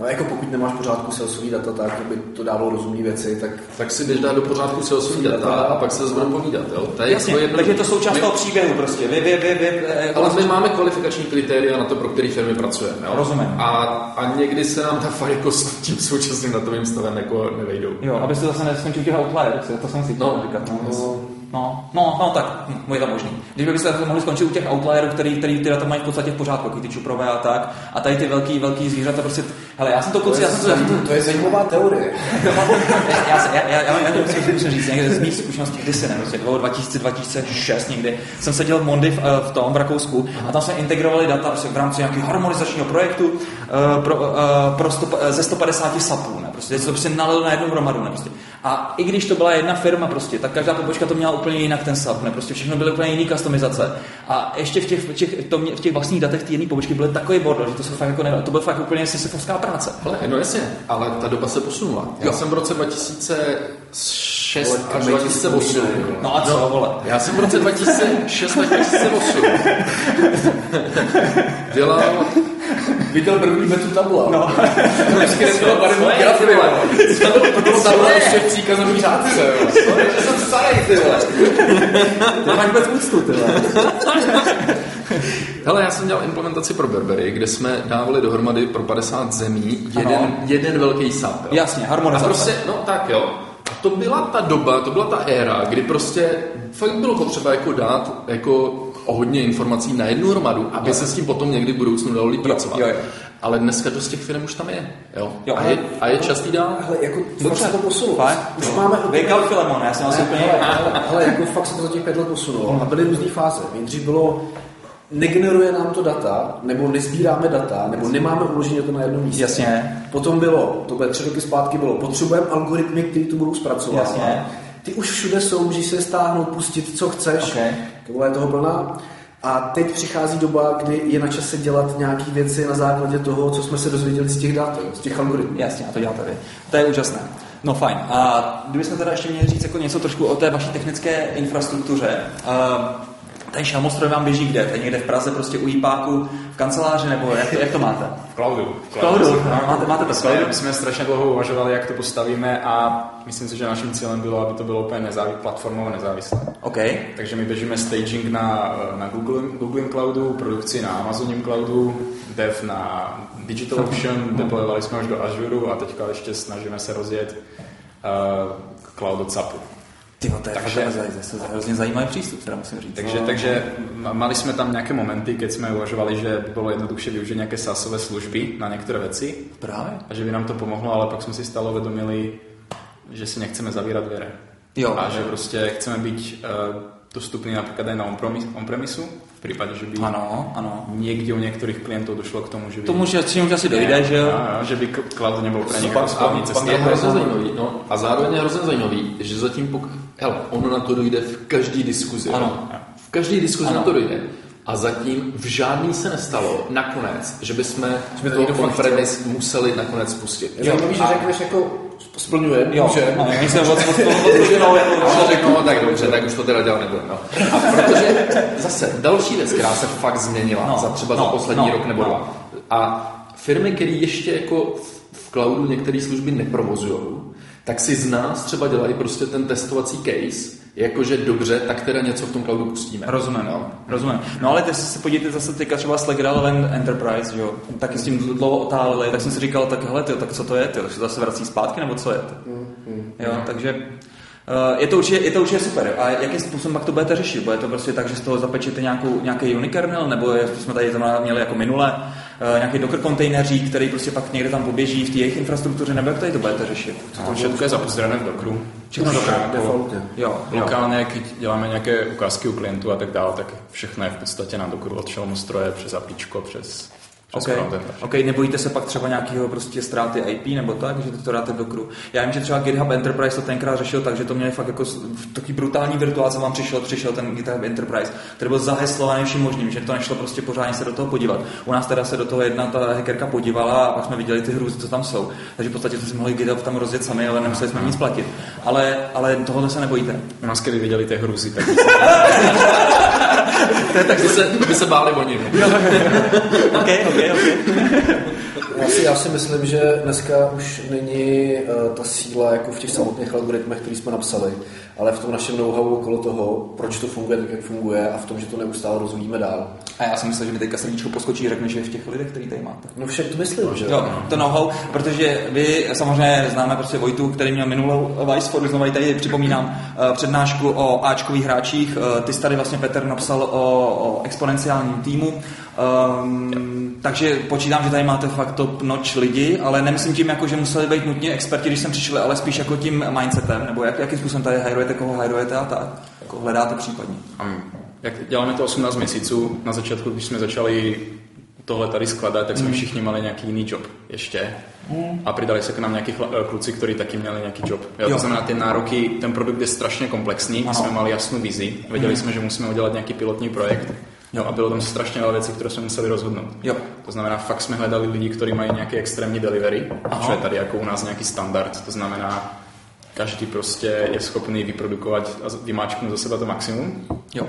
No, jako pokud nemáš pořádku salesový data, tak aby to dávalo rozumné věci, tak... Tak si běž dát do pořádku salesový data, data a pak se zase povídat, jo? To je Jasně, jako je to součást my... toho příběhu prostě. Vy, vy, vy, vy, jako Ale my máme kvalifikační kritéria na to, pro které firmy pracujeme, jo? Rozumím. A, a někdy se nám ta fakt jako s tím současným datovým stavem jako nevejdou. Jo, abyste zase neskončil těch outliers, to jsem si no, říkat. No, no, No, no, no tak, hm, je to možný. Když byste mohli skončit u těch outlierů, který, který ty data mají v podstatě v pořádku, ty čuprové a tak, a tady ty velký, velký zvířata, prostě, hele, já jsem to kluci, já jsem to, já jsem to, to je zajímavá teorie. já, já, já, já, já, musím, musím říct, někde z mých zkušeností kdysi, ne, prostě 2000, 2006 někdy, jsem seděl v Mondi v, v tom, v Rakousku, a tam jsme integrovali data prostě v rámci nějakého harmonizačního projektu uh, pro, uh, pro sto, ze 150 sapů, prostě, to prostě nalil na jednu hromadu, ne, prostě. A i když to byla jedna firma prostě, tak každá pobočka to měla úplně jinak ten SAP, ne? Prostě všechno byly úplně jiný customizace. A ještě v těch, v těch, to mě, v těch vlastních datech té jedné pobočky byly takový bordel, že to se fakt jako ne, to byl fakt úplně sisyfovská práce. Ale, no jasně, ale ta doba se posunula. Já jo. jsem v roce 2006 až 2008. No a co, no, vole? Já jsem v roce 2006 až 2008 dělal Viděl první metu tabula. No. Vždycky nebylo barevný grafy, To bylo tabula ještě v příkazový řádce, jo. Že jsem starý, ty vole. To máš vůbec úctu, ty vole. Hele, já jsem dělal implementaci pro Burberry, kde jsme dávali dohromady pro 50 zemí jeden, jeden velký SAP. Jo. Jasně, harmonizace. A prostě, no tak jo. To byla ta doba, to byla ta éra, kdy prostě fakt bylo potřeba jako dát jako o hodně informací na jednu hromadu, aby jo. se s tím potom někdy v budoucnu dalo líp pracovat. Jo, jo. Ale dneska dost těch firm už tam je. Jo? jo a, je, a je častý dál. Ale jako fakt se to posunulo. Už no. máme... Wake up, Filemon, já jsem asi úplně... Ale jako fakt se to za těch pět let posunulo. A byly různé fáze. Nejdřív bylo negeneruje nám to data, nebo nezbíráme data, nebo nemáme uloženě to na jednom místě. Jasně. Potom bylo, to bude tři roky zpátky bylo, potřebujeme algoritmy, které to budou zpracovat. Jasně. Ty už všude jsou, můžeš se stáhnout, pustit, co chceš. Okay. To je toho plná. A teď přichází doba, kdy je na čase dělat nějaké věci na základě toho, co jsme se dozvěděli z těch dat, z těch algoritmů. Jasně, a to děláte vy. To je úžasné. No fajn. A kdybychom teda ještě měli říct jako něco trošku o té vaší technické infrastruktuře. Uh, ten šelmostroj vám běží kde? To je někde v Praze prostě u jípáku v kanceláři, nebo jak to, jak to máte? V cloudu. V cloudu, no, máte, máte to v cloudu? Jsme, jsme strašně dlouho uvažovali, jak to postavíme a myslím si, že naším cílem bylo, aby to bylo úplně nezávislé, platformovo nezávislé. OK. Takže my běžíme staging na, na Google, Google Cloudu, produkci na Amazoním Cloudu, dev na DigitalOcean, deployovali jsme už do Azure a teďka ještě snažíme se rozjet uh, cloud od SAPu. Tyjo, to je takže, to je hrozně zajímavý přístup, teda musím říct. Takže, no. takže mali jsme tam nějaké momenty, keď jsme uvažovali, že by bylo jednoduše využít nějaké SaaSové služby na některé věci. Právě. A že by nám to pomohlo, ale pak jsme si stále uvědomili, že si nechceme zavírat dvere. Jo, a že prostě chceme být uh, dostupný například i na on-premisu, v případě, že by ano, ano. někdy u některých klientů došlo k tomu, že by... Tomu, že už asi dojde, že jo? A, že by cloud nebyl pro někoho cestou. Je hrozně zajímavý, no, a zároveň je hrozně zajímavý, že zatím, pok... hele, ono na to dojde v každé diskuzi. Ano. V každé diskuzi ano. na to dojde. A zatím v žádný se nestalo nakonec, že bychom že by to konferenci museli nakonec spustit. Je zajímavý, že řekneš jako splňujeme, jo, že... No, jako... A řeknu, no tak dobře, tak už to teda dělat nebudu. No. A protože zase další věc, která se fakt změnila no, za třeba no, za poslední no, rok nebo no. dva. A firmy, které ještě jako v cloudu některé služby neprovozují, tak si z nás třeba dělají prostě ten testovací case, jakože dobře, tak teda něco v tom cloudu pustíme. Rozumím, no. rozumím. No ale teď se podívejte zase teďka třeba Slack Relevant Enterprise, jo, taky s tím dlouho otáleli, tak jsem si říkal, tak hele, tyjo, tak co to je, tyjo, se zase vrací zpátky, nebo co je to? Mm, jo, takže Uh, je to, určitě, je to určitě super. A jakým způsobem pak to budete řešit? Bude to prostě tak, že z toho zapečete nějakou, nějaký unikernel, nebo je, jsme tady měli jako minule, nějaký Docker kontejneří, který prostě pak někde tam poběží v té jejich infrastruktuře, nebo jak tady to budete řešit? Co to všechno je zapozděné v Dockeru. Všechno Docker, defaultě. Jo, Lokálně, když děláme nějaké ukázky u klientů a tak dále, tak všechno je v podstatě na Dockeru od stroje přes APIčko, přes Okay. OK, nebojíte se pak třeba nějakého prostě ztráty IP nebo tak, že to dáte do kru. Já vím, že třeba GitHub Enterprise to tenkrát řešil tak, že to měli fakt jako v taký brutální virtuálce vám přišel, přišel ten GitHub Enterprise, který byl zaheslovaný vším možným, že to nešlo prostě pořádně se do toho podívat. U nás teda se do toho jedna ta hackerka podívala a pak jsme viděli ty hrůzy, co tam jsou. Takže v podstatě jsme si mohli GitHub tam rozjet sami, ale nemuseli jsme nic platit. Ale, ale tohohle se nebojíte. U nás, když viděli ty hrůzy, tak to je tak, by se, by se báli oni. ok, ok, ok. Já si, já si myslím, že dneska už není uh, ta síla jako v těch samotných algoritmech, které jsme napsali, ale v tom našem know-how okolo toho, proč to funguje tak, jak funguje a v tom, že to neustále rozvíjíme dál. A já si myslím, že mi teďka srdíčko poskočí, řekne, že je v těch lidech, který tady máte. No však to myslím, že jo. To know-how, protože vy samozřejmě známe prostě Vojtu, který měl minulou Vice for, znovu tady připomínám uh, přednášku o Ačkových hráčích. Uh, ty tady vlastně Petr napsal o, o exponenciálním týmu. Um, takže počítám, že tady máte fakt top notch lidi, ale nemyslím tím, jako, že museli být nutně experti, když jsem přišel, ale spíš jako tím mindsetem, nebo jak, jakým způsobem tady hajrujete, koho hajrujete a tak. Jako hledáte případně. Um, jak děláme to 18 měsíců, na začátku, když jsme začali tohle tady skladat, tak jsme mm. všichni měli nějaký jiný job ještě. Mm. A přidali se k nám nějaký eh, kluci, kteří taky měli nějaký job. Jo, jo. To znamená, ty nároky, ten produkt je strašně komplexní, my jsme měli jasnou vizi, věděli mm. jsme, že musíme udělat nějaký pilotní projekt Jo, a bylo tam strašně veľa věcí, které jsme museli rozhodnout. Jo. To znamená, fakt jsme hledali lidi, kteří mají nějaké extrémní delivery, Aha. čo je tady jako u nás nějaký standard. To znamená, každý prostě je schopný vyprodukovat a vymáčknout za seba to maximum. Jo.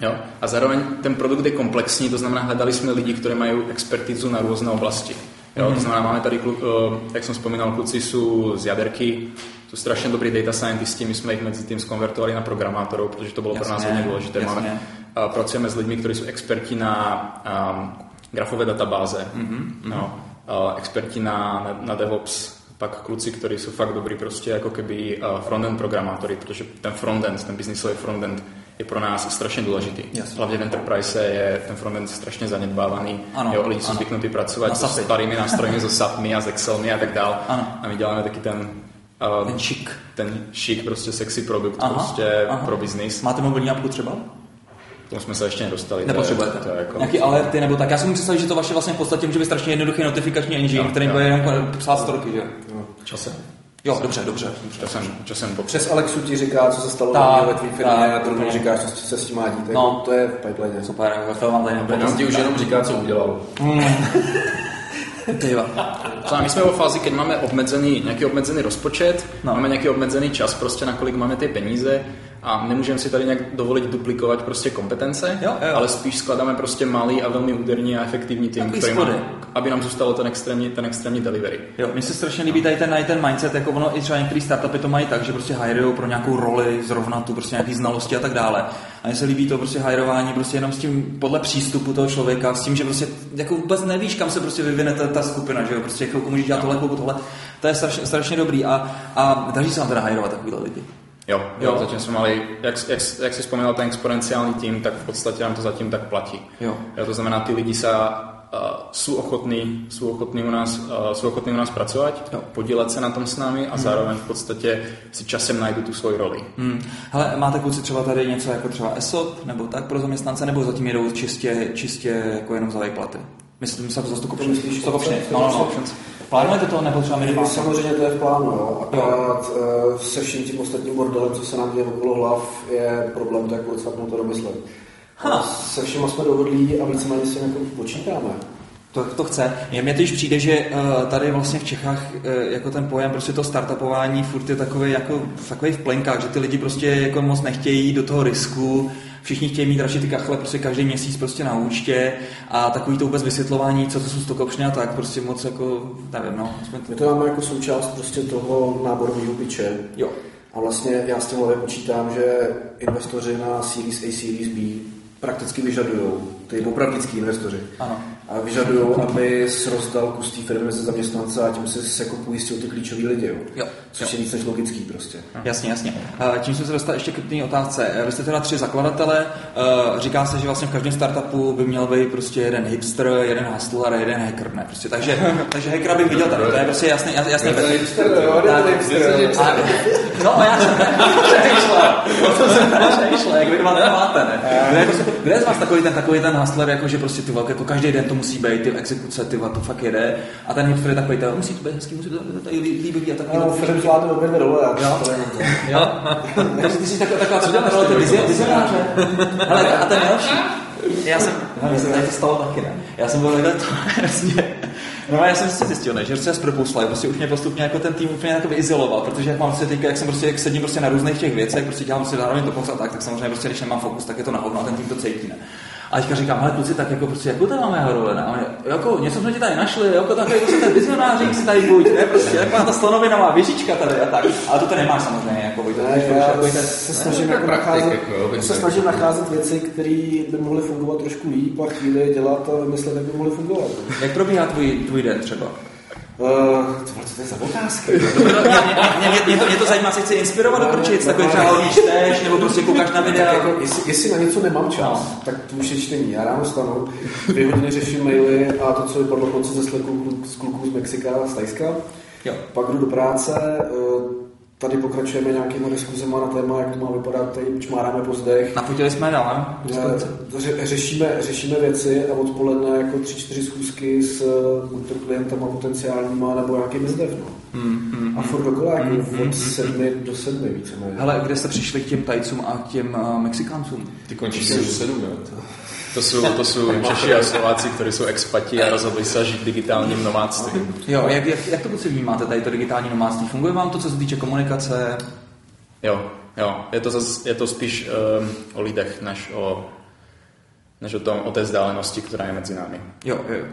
Jo? A zároveň ten produkt je komplexní, to znamená, hledali jsme lidi, kteří mají expertizu na různé oblasti. Jo? To znamená, máme tady, eh, jak jsem vzpomínal, kluci jsou z jaderky, jsou strašně dobrý data scientisti, my jsme jich mezi tím skonvertovali na programátorů, protože to bylo jasně, pro nás hodně důležité. Jasně. Máme pracujeme s lidmi, kteří jsou experti na um, grafové databáze, mm-hmm. no, uh, experti na, na, na DevOps, pak kluci, kteří jsou fakt dobrý prostě jako keby uh, frontend programátory, protože ten frontend, ten biznisový frontend je pro nás strašně důležitý. Jasně. Hlavně v Enterprise je ten frontend strašně zanedbávaný. Ano, jo, lidi jsou zvyknutí pracovat s starými nástroji, s SAPmi a s Excelmi a tak dále. A my děláme taky ten uh, ten šik. Ten šik, prostě sexy produkt aha, prostě aha. pro biznis. Máte mobilní apku třeba? Tomu jsme se ještě nedostali. Nepotřebujete. To je, to je jako... Nějaký alerty nebo tak. Já si můžu představit, že to vaše vlastně v podstatě může být strašně jednoduchý notifikační engine, no, který bude jenom psát storky, že? No. Časem. Jo, dobře, dobře. Časem, časem po... Přes Alexu ti říká, co se stalo tak, ve tvý firmě a to mi říkáš, co se s tím má dít. No. To je v pipeline. Super, to mám tady nebude. On ti už jenom říká, co udělal. Mm. my jsme vo fázi, keď máme obmedzený, nějaký obmedzený rozpočet, no. máme nějaký obmedzený čas, prostě na kolik máme ty peníze a nemůžeme si tady nějak dovolit duplikovat prostě kompetence, Jo, jo. ale spíš skládáme prostě malý a velmi úderný a efektivní tým, který má, aby nám zůstalo ten extrémní, ten extrémní delivery. Jo, mně se strašně líbí tady ten, ten mindset, jako ono i třeba některé startupy to mají tak, že prostě hirujou pro nějakou roli, zrovna tu prostě nějaký znalosti a tak dále. A mně se líbí to prostě hirování prostě jenom s tím podle přístupu toho člověka, s tím, že prostě jako vůbec nevíš, kam se prostě vyvine ta, ta skupina, že jo, prostě chvilku můžeš dělat tohle, chvilku tohle. To je strašně, strašně dobrý a, a daří se vám teda hirovat takovýhle lidi. Jo, jo, Jo. zatím jsme mali, jak, jak, jak jsi vzpomínal ten exponenciální tým, tak v podstatě nám to zatím tak platí. Jo. Jo, to znamená, ty lidi sa uh, sú ochotní, sú ochotní u nás, uh, sú ochotní u nás pracovať, Jo. podílet se na tom s námi a zároveň v podstatě si časem najdu tu svoji roli. Hmm. Hele, máte kluci třeba tady něco jako třeba ESOP nebo tak pro zaměstnance, nebo zatím jedou čistě, čistě jako jenom za výplaty? Myslím, že za to kopšně. to- No, no, no. Plánujete to nebo třeba minimálně? Samozřejmě to je v plánu, jo. akorát eh, se vším tím ostatním bordelem, co se nám děje okolo hlav, je problém to, jak odsapnout to domyslet. Ha. Se vším jsme dohodlí a víceméně si jako počítáme. To, to chce. Je mně totiž přijde, že uh, tady vlastně v Čechách uh, jako ten pojem prostě to startupování furt je takový jako takový v plenkách, že ty lidi prostě jako moc nechtějí do toho risku, všichni chtějí mít radši ty kachle prostě každý měsíc prostě na účtě a takový to vůbec vysvětlování, co to jsou stokopšně a tak prostě moc jako, nevím, no. My to máme jako součást prostě toho náborového piče. Jo. A vlastně já s tím hlavně počítám, že investoři na Series A, Series B prakticky vyžadují, ty opravdický investoři, Ano. A vyžadují, aby se rozdal kus té firmy mezi zaměstnance a tím se, se jako pojistil ty klíčoví lidi. Jo. Jo. Což je víc než logický prostě. Jasně, jasně. Eh, Tím jsme se dostali ještě k té otázce. Eh, Vy jste teda tři zakladatele. Eh, Říká se, že vlastně v každém startupu by měl být prostě jeden hipster, jeden hustler a jeden hacker. Ne? Prostě, takže, takže hackera bych viděl tady. To je prostě jasný, jas- jasný. jo, Tak, hipster, jo. a- No, já jsem přemýšlel. O tom jsem přemýšlel, jak vy dva nemáte, ne? Kdo je, prostě, kdo je z vás takový ten, takový ten hustler, jako že prostě ty velké, jako každý den to musí být, ty exekuce, ty to fakt jede. A ten hipster je takový, ten, musí to být hezký, musí to být tady líbivý a takový. No, Filip zvládne obě dvě role, já to to. Jo? Takže ty jsi taková, taková co děláš role, ty vizi- vizionáře. Hele, a ten další. Já jsem, hele, se tady to stalo taky, ne? Já jsem byl někde to vlastně, No já jsem si zjistil, ne, že se s propouslali, prostě už mě postupně jako ten tým úplně jako izoloval, protože jak mám prostě teďka, jak jsem prostě, jak sedím prostě na různých těch věcech, prostě dělám prostě zároveň to a tak, tak samozřejmě prostě, když nemám fokus, tak je to na hovno a ten tým to cítí, ne? A teďka říkám, ale kluci, tak jako prostě, jakou tam máme ne? A oni, jako, něco jsme ti tady našli, jako takový prostě ten vizionářík si tady buď, ne? Prostě, jak má ta slonovinová věžička tady a tak. Ale to ty nemáš samozřejmě, jako, Vojto, Ne, já jako, se snažím to je jako nacházet, jako se snažím nacházet věci, které by mohly fungovat trošku líp a chvíli dělat a vymyslet, jak by mohly fungovat. Jak probíhá tvůj, tvůj den třeba? Uh, co to je za otázky? mě, mě, mě, mě, to, mě to zajímá, se chci inspirovat do prčic, takový třeba hodně čteš, nebo prostě koukáš na videa. Jako, jestli, jestli, na něco nemám čas, No. tak to už je čtení. Já ráno stanu, dvě hodiny řeším maily a to, co vypadlo noci ze Slacku z kluků z Mexika, z Tajska. Jo. Pak jdu do práce, eh, tady pokračujeme nějakýma diskuzema na téma, jak to má vypadat, tady čmáráme po zdech. Nafotili jsme dál, ne? Eh, Ře, řešíme, řešíme věci a odpoledne jako tři, čtyři schůzky s eh, buď to klientama potenciálníma nebo nějakými zdev. No. Hmm, A furt dokola, jako od sedmi do sedmi víceméně. Hele, kde jste přišli k těm Tajcům a k těm uh, Mexikáncům? Ty končíš se už sedm, jo? To- sú, to sú Češi a Slováci, ktorí sú expati a rozhodli sa žiť digitálním nomádstvím. Jo, jak, jak, jak to kluci vnímáte, tady to digitální nomádství? Funguje vám to, co se týče komunikace? Jo, jo, je to, zas, je to spíš um, o lidech, než o, než o, tom, o té vzdálenosti, která je mezi námi. Jo, jo.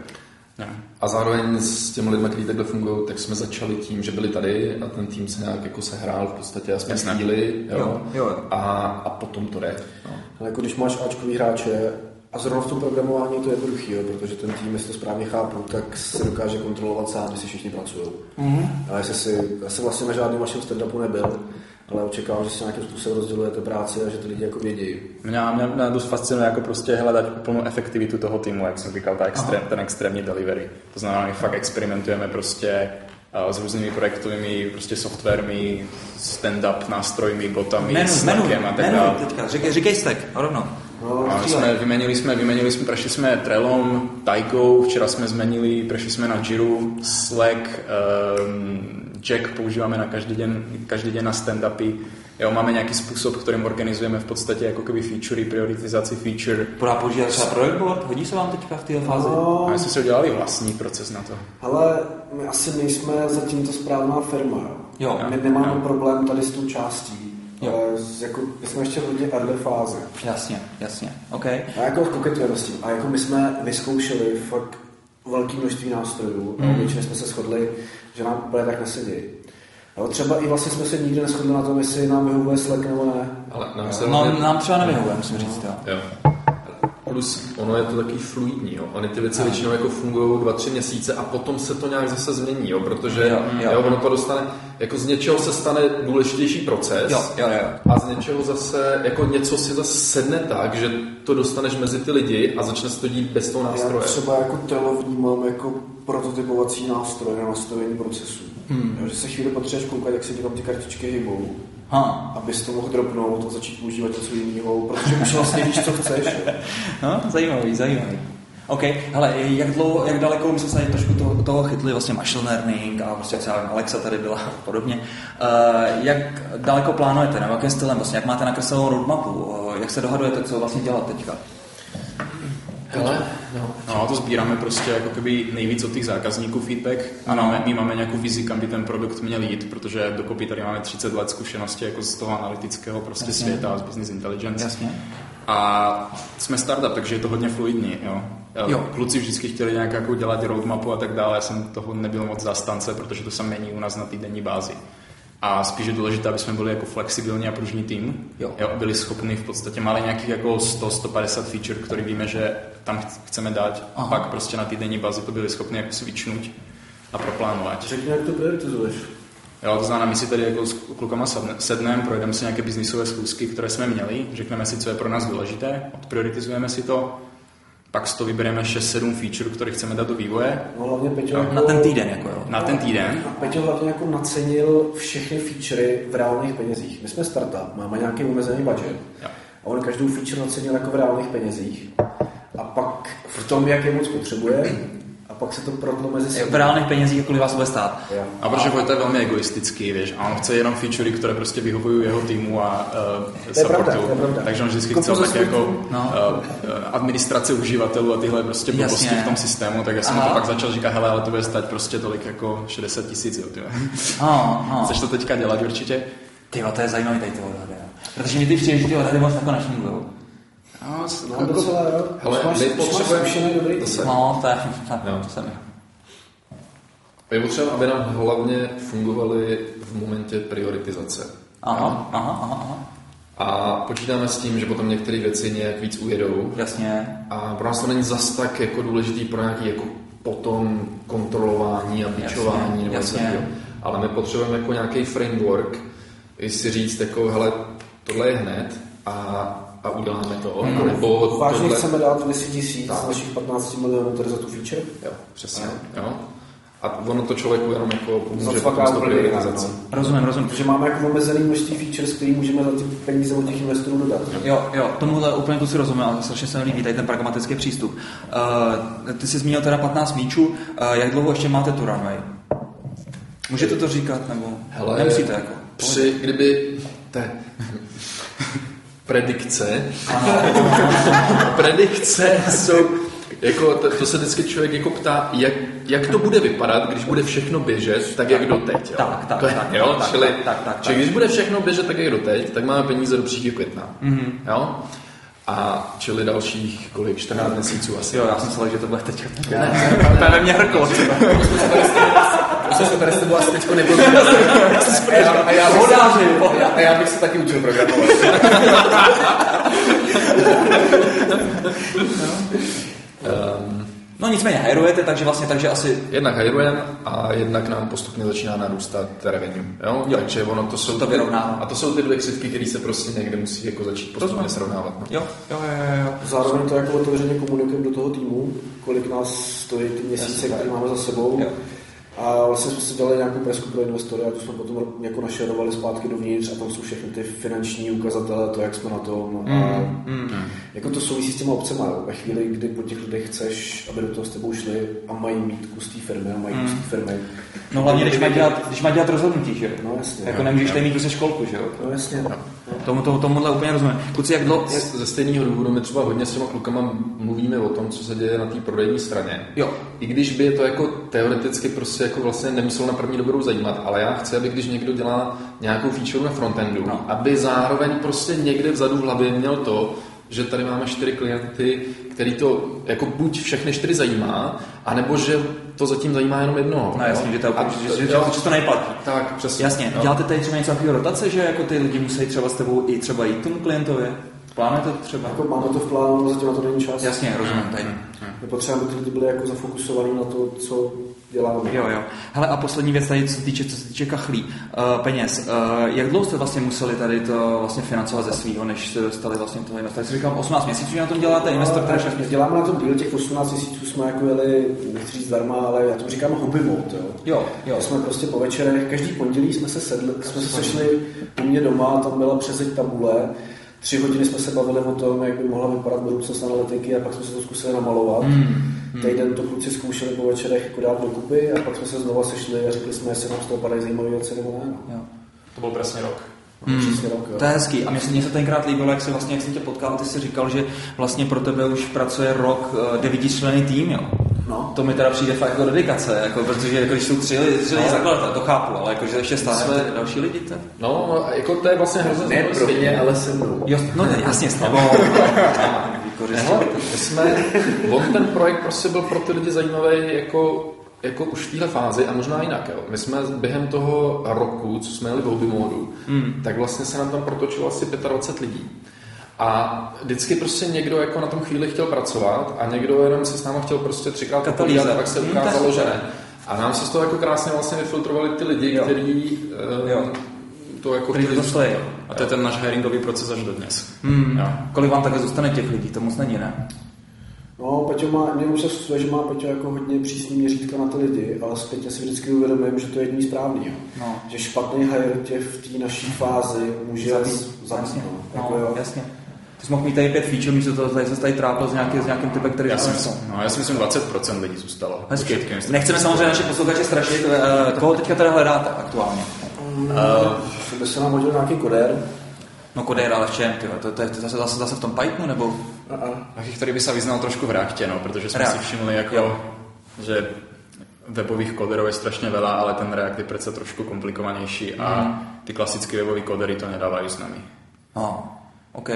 No. A zároveň s těmi lidmi, kteří takhle fungují, tak jsme začali tím, že byli tady a ten tým se nějak jako sehrál v podstatě aspoň Jasné. chvíli, jo, Jo, jo. A, a potom to jde. No. Ale jako když máš Ačkový hráče, a zrovna v tom programování je to jednoduchý, jo, protože ten tým, jestli to správně chápu, tak se dokáže kontrolovat sám, když si všichni pracují. Mm-hmm. Ale jestli si, já jsem vlastně na žádném vašem stand-upu nebyl, ale očekávám, že si nějakým způsobem rozdělujete práci a že ty lidi jako vědí. Mňa, mňa, mňa dosť fascinuje ako proste hľadať úplnú efektivitu toho týmu, jak som říkal, tá extrém, ten extrémní delivery. To znamená, my fakt experimentujeme prostě uh, s různými projektovými prostě softwaremi, stand-up nástrojmi, botami, Menu, menu, Slackem a tak menu, dále. teďka, říkej, říkej stack, a rovno. No, A jsme, vymenili jsme, vymenili jsme, prešli jsme Trelom, Tajkou, včera jsme zmenili, prešli jsme na Jiru, Slack, um, Jack používáme na každý den, každý den na stand-upy. Jo, máme nějaký způsob, kterým organizujeme v podstatě jako keby featurey, prioritizaci feature. Podá používat třeba projekt board? Hodí se vám teďka v této fázi? No, A my jsme si udělali vlastní proces na to. ale my asi nejsme zatím ta správná firma. Jo. Jo. My nemáme problém tady s tou částí. Jo. Jako, my jsme ještě hodně early fáze. Jasně, jasně, OK. A jako koketujeme s tím. A jako my jsme vyzkoušeli fakt velké množství nástrojů mm. a Mhm. většině jsme se shodli, že nám úplně tak nesedí. Ale třeba i vlastně jsme se nikdy neschodli na tom, jestli nám vyhovuje Slack nebo ne. Ale nám se No, nám třeba nevyhovuje, musím říct, jo. Jo. Plus ono je to taky fluidní, jo. Ony ty věci většinou jako fungují dva, tři měsíce a potom se to nějak zase změní, jo, protože Jo, jo. jo, ono to dostane, jako z něčeho se stane důležitější proces Jo, jo, jo. a z něčeho zase, jako něco si zase sedne tak, že to dostaneš mezi ty lidi a začne se to dít bez toho Já nástroje. třeba jako telo vnímám jako prototypovací nástroj na nastavení procesu. Hmm. Jo, že se chvíli potřebuješ koukat, jak se ti tam ty kartičky hybou, Ha. abys to mohl dropnout a začít používat něco jiného, protože už vlastně víš, co chceš. No, zajímavý, zajímavý. OK, hele, jak dlouho, jak daleko, my jsme se trošku toho, toho chytli, vlastně machine learning a prostě třeba Alexa tady byla a podobně. Uh, jak daleko plánujete, nebo jakým stylem, vlastně, jak máte nakreslenou roadmapu, uh, jak se dohadujete, co vlastně dělat teďka? Hele, no. No a to sbíráme prostě jako keby nejvíc od těch zákazníků feedback a máme, my máme nějakou vizi, kam by ten produkt měl jít, protože dokopy tady máme 30 let zkušenosti jako z toho analytického prostě Jasně. světa, z business intelligence. Jasně. A jsme startup, takže je to hodně fluidní. Jo. Jo. Kluci vždycky chtěli nějak jako dělat roadmapu a tak dále, já jsem toho nebyl moc zastance, protože to se mění u nás na týdenní bázi. A spíš je důležité, aby jsme byli jako flexibilní a pružný tým. Jo. Jo, byli schopni v podstatě máme nějakých jako 100-150 feature, který víme, že tam ch- chceme dát. A Aha. pak prostě na týdenní bázi to byli schopni jako switchnout a proplánovat. Řekni, jak to prioritizuješ. Jo, to znamená, my si tady jako s klukama sedne- sedneme, projdeme si nějaké biznisové schůzky, které jsme měli, řekneme si, co je pro nás důležité, odprioritizujeme si to, pak z toho vybereme 6-7 feature, které chceme dát do vývoje No hlavně Peťo Jo, jako, Na ten týden, jako jo. na ten týden. A Peťo hlavně jako nacenil všechny featurey v reálných penězích. My jsme startup, máme nějaký omezený budget. Jo. A on každou feature nacenil jako v reálných penězích. A pak v tom, jak je moc potřebuje, pak se to protlo mezi V sebou. reálných penězích, kolik vás bude stát. Jo. A protože Vojta je velmi egoistický, víš, a on chce jenom featurey, které prostě vyhovují jeho týmu a uh, To je pravda, supportu. to je pravda. Takže on vždycky chce svůj jako. No. uh, administrace uživatelů a tyhle prostě blbosti v tom systému, tak já jsem Aha. to pak začal říkat, hele, ale to bude stát prostě tolik jako 60 tisíc, jo, ty. Oh, oh. Chceš to teďka dělat určitě? Ty to je zajímavý tady ty odhady. Protože mi ty přijde, že ty odhady moc jako nešmígují. No, Mám docela, jo. Hele, Už máš, my už máš potřebujeme- dobrý No, to je, to, Je potřeba, aby nám hlavně fungovaly v momentě prioritizace. Aha, aha, aha, aha. A počítáme s tím, že potom některé věci nějak víc ujedou. Jasně. A pro nás to není zas tak jako důležitý pro nějaký jako potom kontrolování a nebo něco jasně. takového. Ale my potřebujeme jako nějaký framework, si říct jako, hele, tohle je hned a, a uděláme to. Hmm. Nebo Vážně tohle... chceme dát 200 tisíc z našich 15 milionů tady za tu feature? Jo, přesně. Jo. A ono to člověku jenom jako pomůže prioritizací. no. Rozumím, rozumím. Protože máme jako omezený množství features, který můžeme za ty peníze od těch investorů dodat. Jo, jo, tomuhle úplně kluci rozumím, ale strašně se mi líbí tady ten pragmatický přístup. Uh, ty jsi zmínil teda 15 míčů, uh, jak dlouho ještě máte tu runway? Můžete to říkat, nebo Hele, nemusíte jako? Při, kdyby te, predikce, predikce jsou, jako to, to, se vždycky člověk jako ptá, jak, jak to bude vypadat, když bude všechno běžet, tak jak doteď. Jo? Tak, tak, to je, tak, jo? tak, Čili, tak, tak, tak, čili tak. když bude všechno běžet tak, jak doteď, tak máme peníze do příštího května. Mhm. Mm-hmm. Jo? A čili dalších kolik, 14 měsíců asi. Jo, já jsem myslel, že to bude teď. To je ve mně hrklo. Prostě to tady s tebou asi teďko nebudu. A já, a, já bych se, a, já, a já bych se taky učil programovat. No nicméně, hajrujete, takže vlastně, takže asi Jednak hajrujeme a jednak nám postupně začíná narůstat revenue. Jo? Jo. Takže ono to jsou To ty- vyrovnává. A to jsou ty dvě křivky, které se prostě někde musí jako začít postupně Rozumím. srovnávat. No. Jo, jo, jo, jo. Zároveň to jako otevřeně komunikujeme do toho týmu, kolik nás stojí ty měsíce, které máme za sebou. Jo. A vlastně jsme si dělali nějakou presku pro investory a to jsme potom jako našerovali zpátky dovnitř a tam jsou všechny ty finanční ukazatele, to, jak jsme na tom. A Mm. jako to souvisí s těma obcema. Jo. Ve chvíli, kdy po těch lidech chceš, aby do toho s tebou šli a mají mít kus té firmy a mají kus té firmy. No hlavně, když má dělat, když má dělat rozhodnutí, že jo? No jasně. Jako nemůžeš tady mít tu se školku, že jo? No jasně. Tomu, tomu, tomuhle úplně rozumím. Kluci, jak dlouho... Jak... Ze stejného důvodu my třeba hodně s těma klukama mluvíme o tom, co se děje na té prodejní straně. Jo. I když by je to jako teoreticky prostě jako vlastně nemuselo na první dobrou zajímat, ale já chci, aby když někdo dělá nějakou feature na frontendu, no. aby zároveň prostě někde vzadu v hlavě měl to, že tady máme čtyři klienty, který to jako buď všechny čtyři zajímá, anebo že to zatím zajímá jenom jednoho. No jasně, že to, a, že, že, že, že to nejplatí. Tak, přesně. Jasně, no. děláte tady třeba něco takového rotace, že jako ty lidi musí třeba s tebou i třeba jít tomu klientovi? Plánujete to třeba? Jako máme to v plánu, ale zatím na to není čas. Jasně, rozumím. Tady. Je potřeba, aby ty lidi byli jako zafokusovaní na to, co děláme. Jo, jo. Hele, a poslední věc tady, co se týče, co se týče kachlí, uh, peněz. Uh, jak dlouho jste vlastně museli tady to vlastně financovat ze svého, než jste dostali vlastně toho investora? Jsi říkal 18 měsíců, že na tom děláte, investor tady 6 měsíců. Děláme na tom díl, těch 18 měsíců jsme jako jeli, nechci říct zdarma, ale já to říkám hobby mode, jo. Jo, jo. Jsme prostě po večerech, každý pondělí jsme se sedli, jsme se sešli u mě doma, tam byla přezeď tabule, tři hodiny jsme se bavili o tom, jak by mohla vypadat budoucnost analytiky a pak jsme se to zkusili namalovat. Mm. Hmm. Týden to kluci zkoušeli po večerech jako dát dokupy a pak jsme se znova sešli a řekli jsme, jestli nám z toho padají zajímavé věci nebo ne. Jo. To byl přesně rok. Hmm. Rok, to je hezký. A mně se tenkrát líbilo, jak, se vlastně, jak jsem tě potkal, ty jsi říkal, že vlastně pro tebe už pracuje rok uh, devítičlený tým, jo? No. To mi teda přijde fakt jako dedikace, jako, protože jako, když jsou tři lidi, lidi no. zakladatel, to chápu, ale jako, že ještě stále jsme další lidi. To... No, jako to je vlastně hrozně Ne pro mě, ale se mnou. Jo, no ne, jasně, s tebou. Jsme, on ten projekt prostě byl pro ty lidi zajímavý jako jako už v téhle fázi a možná jinak. Jo. My jsme během toho roku, co jsme jeli v hobby módu, mm. tak vlastně se nám tam protočilo asi 25 lidí. A vždycky prostě někdo jako na tom chvíli chtěl pracovat a někdo jenom se s námi chtěl prostě třikrát popovídat a pak se hmm, ukázalo, že ne. A nám se z toho jako krásně vlastně vyfiltrovali ty lidi, kteří uh, to jako chtěli... to stojí. A to je ten náš hiringový proces až do dnes. Hmm. Kolik vám takhle zůstane těch lidí? To moc není, ne? No, Peťo má, mě už se že má Peťo jako hodně přísný měřítka na ty lidi, ale zpětně si vždycky uvědomím, že to je jediný správný. Jo. No. Že špatný hire tě v té naší fázi může zabít. Jasně. No, jako, jo. jasně. Ty jsi mohl mít tady pět feature, místo toho tady se tady trápil s, nějaký, s nějakým typem, který já jsem, no, já si myslím, 20% lidí zůstalo. Hezky. Nechceme samozřejmě naše posluchače strašit. Uh, koho teďka teda hledáte aktuálně? Mm, uh, by se nám hodil nějaký kodér. No kodér, ale v čem? Tyjo? To, to, to, zase, zase, zase v tom Pythonu, nebo? Uh-uh. Taký, který by se vyznal trošku v reaktě, no, protože jsme React. si všimli, jako, jo. že webových koderů je strašně veľa, ale ten React je přece trošku komplikovanější a mm. ty klasické webové kodery to nedávají s nami. Aha. OK.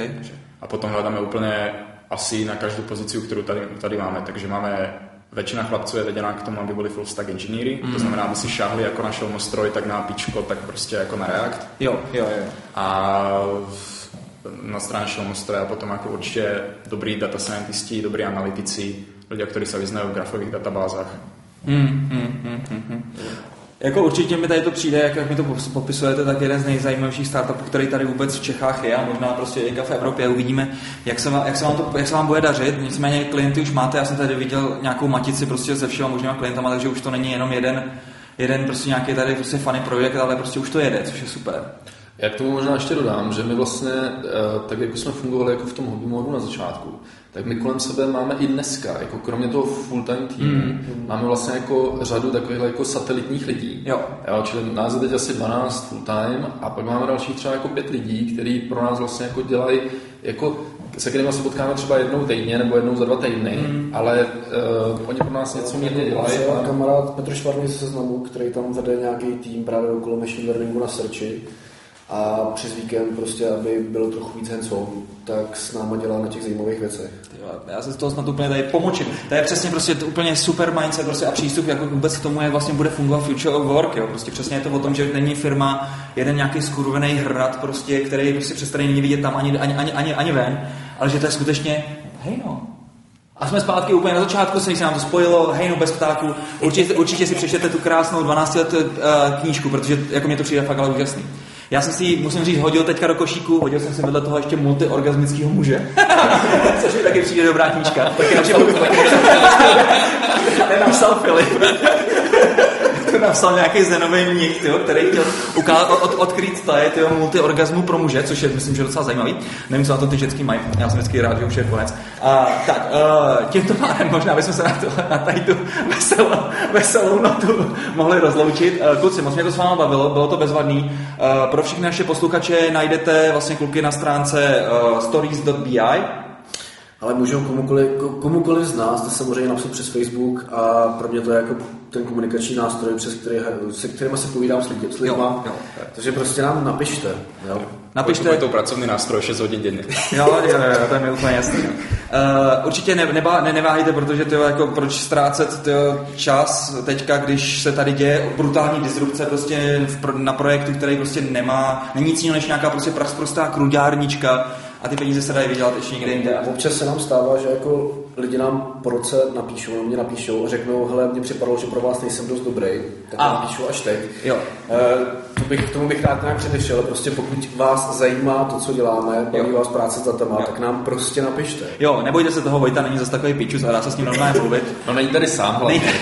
A potom hledáme úplně asi na každou pozici, kterou tady, tady máme. Takže máme Většina chlapců je vedená k tomu, aby byli full stack inženýry, mm. to znamená, aby si šáhli jako na šelmostroj, tak na pičko, tak prostě jako na React. Jo, jo, jo. A na straně šelmostroje a potom jako určitě dobrý data scientisti, dobrý analytici, lidé, kteří se vyznají v grafových databázách. Mm, mm, mm, mm, mm. Jako určitě mi tady to přijde, jak, jak mi to popisujete, tak jeden z nejzajímavějších startupů, který tady vůbec v Čechách je a možná prostě i v Evropě. Uvidíme, jak se, vám, jak, se vám to, jak se vám bude dařit. Nicméně klienty už máte, já jsem tady viděl nějakou matici prostě se všema možnýma klientama, takže už to není jenom jeden, jeden prostě nějaký tady prostě funny projekt, ale prostě už to jede, což je super. Já k tomu možná ještě dodám, že my vlastně, eh, tak jako jsme fungovali jako v tom hobby modu na začátku, tak my kolem sebe máme i dneska, jako kromě toho full-time týmu, mm. máme vlastně jako řadu takových jako satelitních lidí. Jo. jo. Čili nás je teď asi 12 full-time a pak máme dalších třeba jako pět lidí, kteří pro nás vlastně jako dělají jako se kterými se potkáme třeba jednou týdně nebo jednou za dva týdny, mm. ale uh, oni pro nás něco mírně dělají. A... kamarád Petr Švarný se seznamu, který tam vede nějaký tým právě okolo machine learningu na searchi, a přes víkend prostě, aby bylo trochu víc hands tak s náma dělá na těch zajímavých věcech. Já se z toho snad úplně tady pomočím. To je přesně prostě to úplně super mindset prostě a přístup jako vůbec k tomu, jak vlastně bude fungovat future of work. Jo. Prostě přesně je to o tom, že není firma jeden nějaký skurvený hrad, prostě, který prostě přes není vidět tam ani, ani, ani, ani, ani ven, ale že to je skutečně, hej no, a jsme zpátky úplně na začátku, se nám to spojilo, hejno bez ptáků. Určitě, určitě si přečtěte tu krásnou 12 let uh, knížku, protože jako mě to přijde fakt ale úžasný. Já jsem si, musím říct, hodil teďka do košíku, hodil jsem si vedle toho ještě multiorgasmického muže. Což mi taky přijde dobrá knížka. Filip. Nenapsal Filip. To napsal nějaký zenový mnich, tyjo, který chtěl ukázat, od, odkrýt je tyjo, multiorgasmu pro muže, což je, myslím, že docela zajímavý. Nevím, co na to ty ženský mají. Já jsem vždycky rád, že už je konec. A, tak, uh, tímto pádem možná bychom se na, to, na tady tu veselou, veselou notu mohli rozloučit. Uh, kluci, moc mě to s vámi bavilo, bylo to bezvadný. Uh, pro všechny naše posluchače najdete vlastně kluky na stránce stories.bi, ale můžou komukoliv, komukoliv z nás to samozřejmě napsat přes Facebook a pro mě to je jako ten komunikační nástroj, přes který, se kterými se povídám s, lidi, s lidma. Jo, jo. Takže prostě nám napište. Jo. Napište. Je to pracovní nástroj 6 hodin denně. Jo, jo, jo, to je mi úplně jasný. Uh, určitě ne, neba, ne, neváhejte, protože to jako proč ztrácet tyjo, čas teďka, když se tady děje brutální disrupce prostě v, na projektu, který prostě nemá, není nic jiného než nějaká prostě prostá kruďárnička, a ty peníze se dají vydělat ještě někde jinde. Občas se nám stává, že jako lidi nám po roce napíšou, mě napíšou a řeknou, hele, mně připadalo, že pro vás nejsem dost dobrý, tak a. napíšu až teď. Jo. E, to bych, k tomu bych rád nějak předešel, prostě pokud vás zajímá to, co děláme, baví vás práce za téma, tak nám prostě napište. Jo, nebojte se toho, Vojta není zase takový pičus a dá se s ním normálně mluvit. No není tady sám hlavně.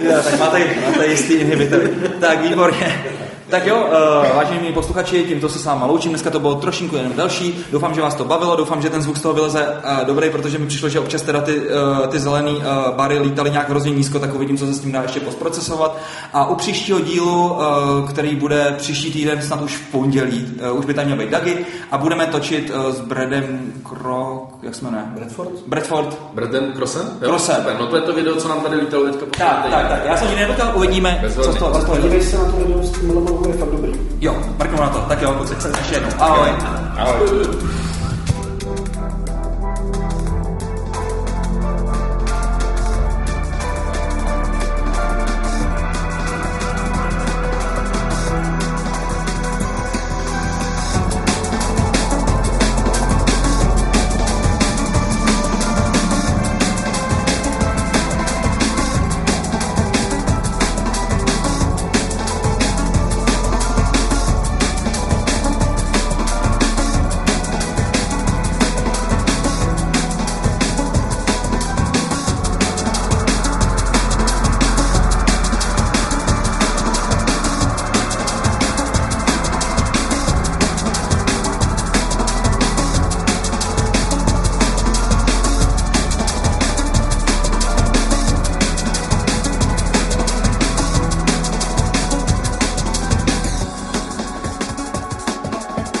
jo, tak máte, máte jistý inhibitory. Tak výborně. Tak jo, uh, vážení posluchači, tímto se s váma loučím. Dneska to bylo trošinku jenom další. Doufám, že vás to bavilo, doufám, že ten zvuk z toho vyleze uh, dobrý, protože mi přišlo, že občas teda ty, uh, ty zelený uh, bary lítaly nějak hrozně nízko, tak uvidím, co se s tím dá ještě postprocesovat. A u příštího dílu, uh, který bude příští týden, snad už v pondělí, uh, už by tam měl být Dagi, a budeme točit uh, s Bradem Krok, jak jsme ne? Bradford? Bradford. Bradem Crossem? Crossem. No to je to video, co nám tady lítalo teďka. Tak, tak, tak, já jsem ji nedotkal, uvidíme, co z toho, co z toho. Podívej se na to video s tím je fakt dobrý. Jo, mrknu na to. Tak jo, kluci, ještě jednou. Ahoj. Ahoj.